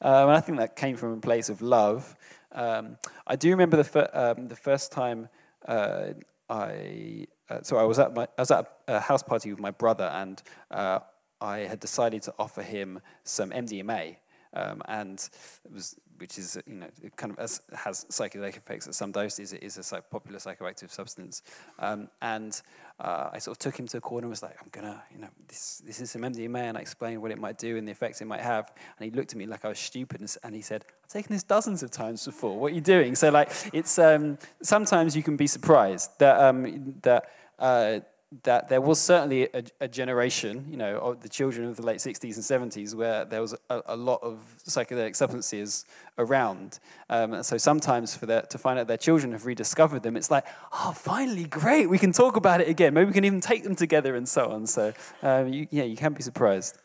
um, and I think that came from a place of love. Um, I do remember the, fir- um, the first time uh, I uh, so I was at my I was at a house party with my brother, and uh, I had decided to offer him some MDMA, um, and it was which is you know kind of has, has psychedelic effects at some doses. It is a popular psychoactive substance, um, and uh, I sort of took him to a corner and was like, "I'm gonna, you know, this this is some MDMA," and I explained what it might do and the effects it might have. And he looked at me like I was stupid, and, and he said, "I've taken this dozens of times before. What are you doing?" So like, it's um, sometimes you can be surprised that um, that. Uh, that there was certainly a, a, generation, you know, of the children of the late 60s and 70s where there was a, a lot of psychedelic substances around. Um, so sometimes for their, to find out their children have rediscovered them, it's like, oh, finally, great, we can talk about it again. Maybe we can even take them together and so on. So, um, you, yeah, you can't be surprised.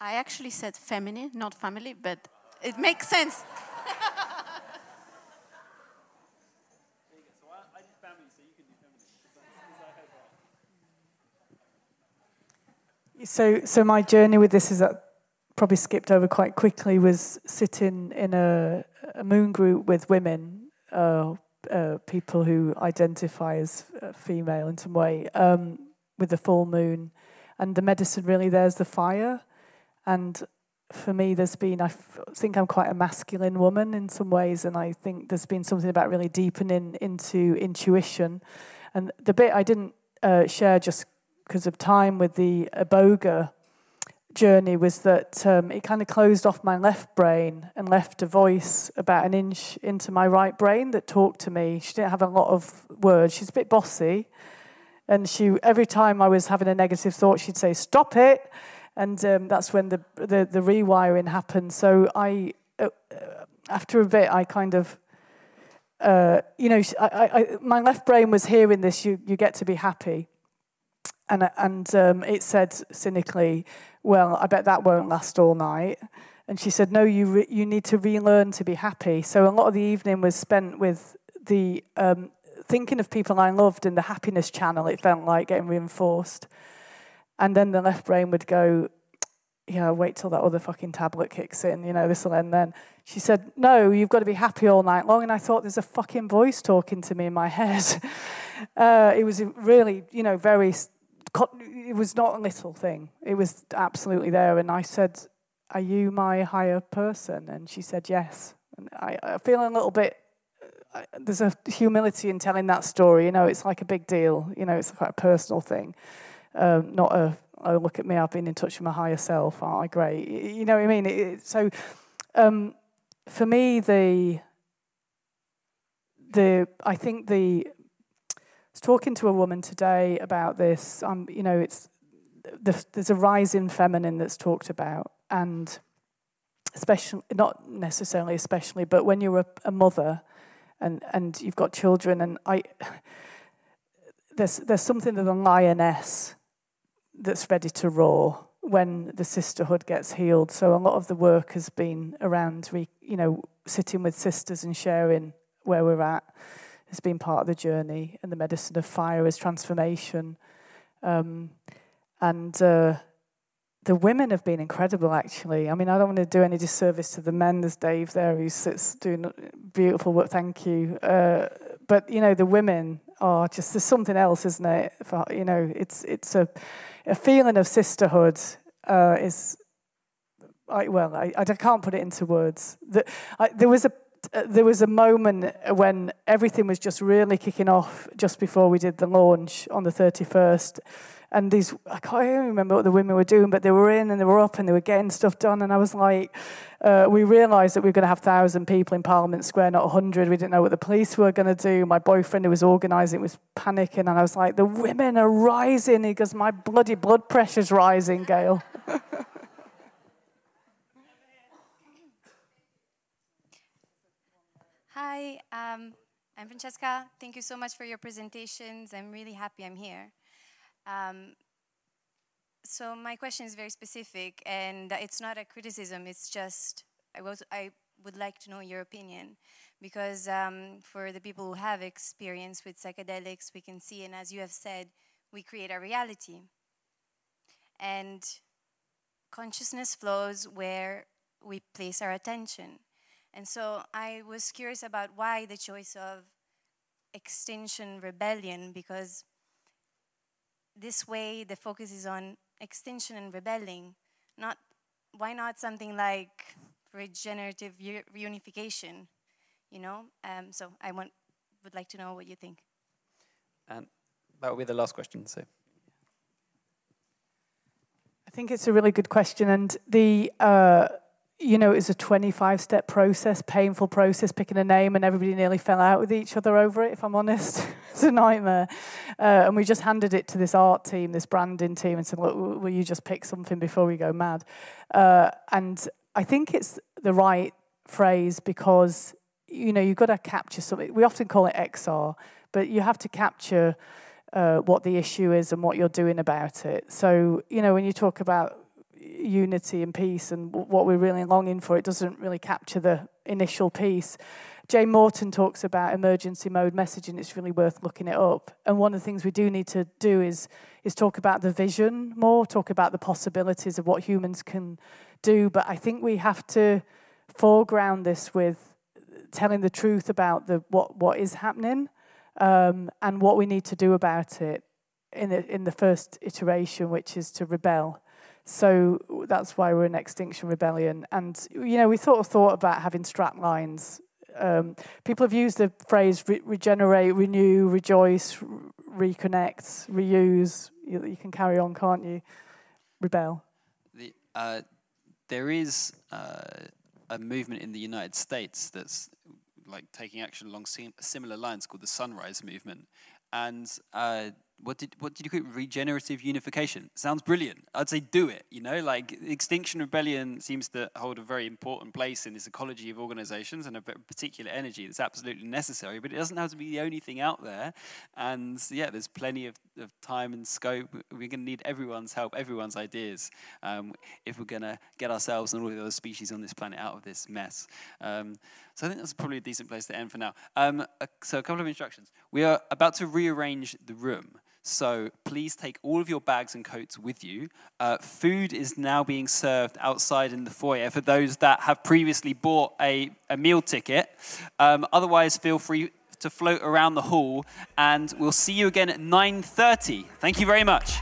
I actually said feminine, not family, but it makes sense. So, so my journey with this is that probably skipped over quite quickly was sitting in a, a moon group with women, uh, uh, people who identify as uh, female in some way, um, with the full moon, and the medicine really there's the fire, and for me there's been I think I'm quite a masculine woman in some ways, and I think there's been something about really deepening into intuition, and the bit I didn't uh, share just because of time with the iboga journey was that um, it kind of closed off my left brain and left a voice about an inch into my right brain that talked to me. She didn't have a lot of words. She's a bit bossy, and she every time I was having a negative thought, she'd say, "Stop it," and um, that's when the, the, the rewiring happened. So I, uh, uh after a bit, I kind of. Uh, you know, I, I, my left brain was hearing this. You, you get to be happy, and and um, it said cynically, "Well, I bet that won't last all night." And she said, "No, you you need to relearn to be happy." So a lot of the evening was spent with the um, thinking of people I loved in the happiness channel. It felt like getting reinforced, and then the left brain would go, "Yeah, wait till that other fucking tablet kicks in. You know, this will end then." She said, "No, you've got to be happy all night long." And I thought, "There's a fucking voice talking to me in my head." Uh, it was really, you know, very it was not a little thing. It was absolutely there. And I said, Are you my higher person? And she said, Yes. And I, I feel a little bit, uh, there's a humility in telling that story. You know, it's like a big deal. You know, it's quite a personal thing. Um, not a, oh, look at me, I've been in touch with my higher self. Aren't I great? You know what I mean? It, it, so um, for me, the, the, I think the was talking to a woman today about this. Um, you know, it's there's a rise in feminine that's talked about, and especially not necessarily especially, but when you're a, a mother and and you've got children, and I there's there's something of a lioness that's ready to roar when the sisterhood gets healed. So a lot of the work has been around, you know, sitting with sisters and sharing where we're at has been part of the journey, and the medicine of fire is transformation. Um, and uh, the women have been incredible, actually. I mean, I don't want to do any disservice to the men. There's Dave there who sits doing beautiful work. Thank you. Uh, but you know, the women are just there's something else, isn't it? For, you know, it's it's a a feeling of sisterhood uh, is. I, well, I, I can't put it into words. The, I, there was a there was a moment when everything was just really kicking off just before we did the launch on the 31st. and these I can't even remember what the women were doing, but they were in and they were up and they were getting stuff done. And I was like, uh, we realised that we were going to have thousand people in Parliament Square, not hundred. We didn't know what the police were going to do. My boyfriend who was organising was panicking, and I was like, the women are rising. He goes, my bloody blood pressure's rising, Gail. Hi, um, I'm Francesca. Thank you so much for your presentations. I'm really happy I'm here. Um, so my question is very specific, and it's not a criticism. It's just I, was, I would like to know your opinion, because um, for the people who have experience with psychedelics, we can see, and as you have said, we create our reality. And consciousness flows where we place our attention. And so I was curious about why the choice of Extinction Rebellion, because this way the focus is on extinction and rebelling. Not why not something like regenerative reunification? You know. Um, so I want would like to know what you think. And that will be the last question. So. I think it's a really good question, and the. Uh, you know, it was a 25 step process, painful process, picking a name, and everybody nearly fell out with each other over it, if I'm honest. it's a nightmare. Uh, and we just handed it to this art team, this branding team, and said, look, will you just pick something before we go mad? Uh, and I think it's the right phrase because, you know, you've got to capture something. We often call it XR, but you have to capture uh, what the issue is and what you're doing about it. So, you know, when you talk about unity and peace and what we're really longing for. It doesn't really capture the initial piece. Jane Morton talks about emergency mode messaging. It's really worth looking it up. And one of the things we do need to do is is talk about the vision more, talk about the possibilities of what humans can do. But I think we have to foreground this with telling the truth about the what what is happening um, and what we need to do about it in the, in the first iteration, which is to rebel. So that's why we're in Extinction Rebellion. And, you know, we sort of thought about having strap lines. Um, people have used the phrase re- regenerate, renew, rejoice, re- reconnect, reuse. You, you, can carry on, can't you? Rebel. The, uh, there is uh, a movement in the United States that's like taking action along similar lines called the Sunrise Movement. And uh, what did what did you call it? Regenerative unification. Sounds brilliant. I'd say do it. You know, like Extinction Rebellion seems to hold a very important place in this ecology of organizations and a particular energy that's absolutely necessary. But it doesn't have to be the only thing out there. And yeah, there's plenty of, of time and scope. We're going to need everyone's help, everyone's ideas, um, if we're going to get ourselves and all the other species on this planet out of this mess. Um, so I think that's probably a decent place to end for now. Um, so a couple of instructions. We are about to rearrange the room. So please take all of your bags and coats with you. Uh, food is now being served outside in the foyer for those that have previously bought a, a meal ticket. Um, otherwise, feel free to float around the hall, and we'll see you again at 9.30. Thank you very much.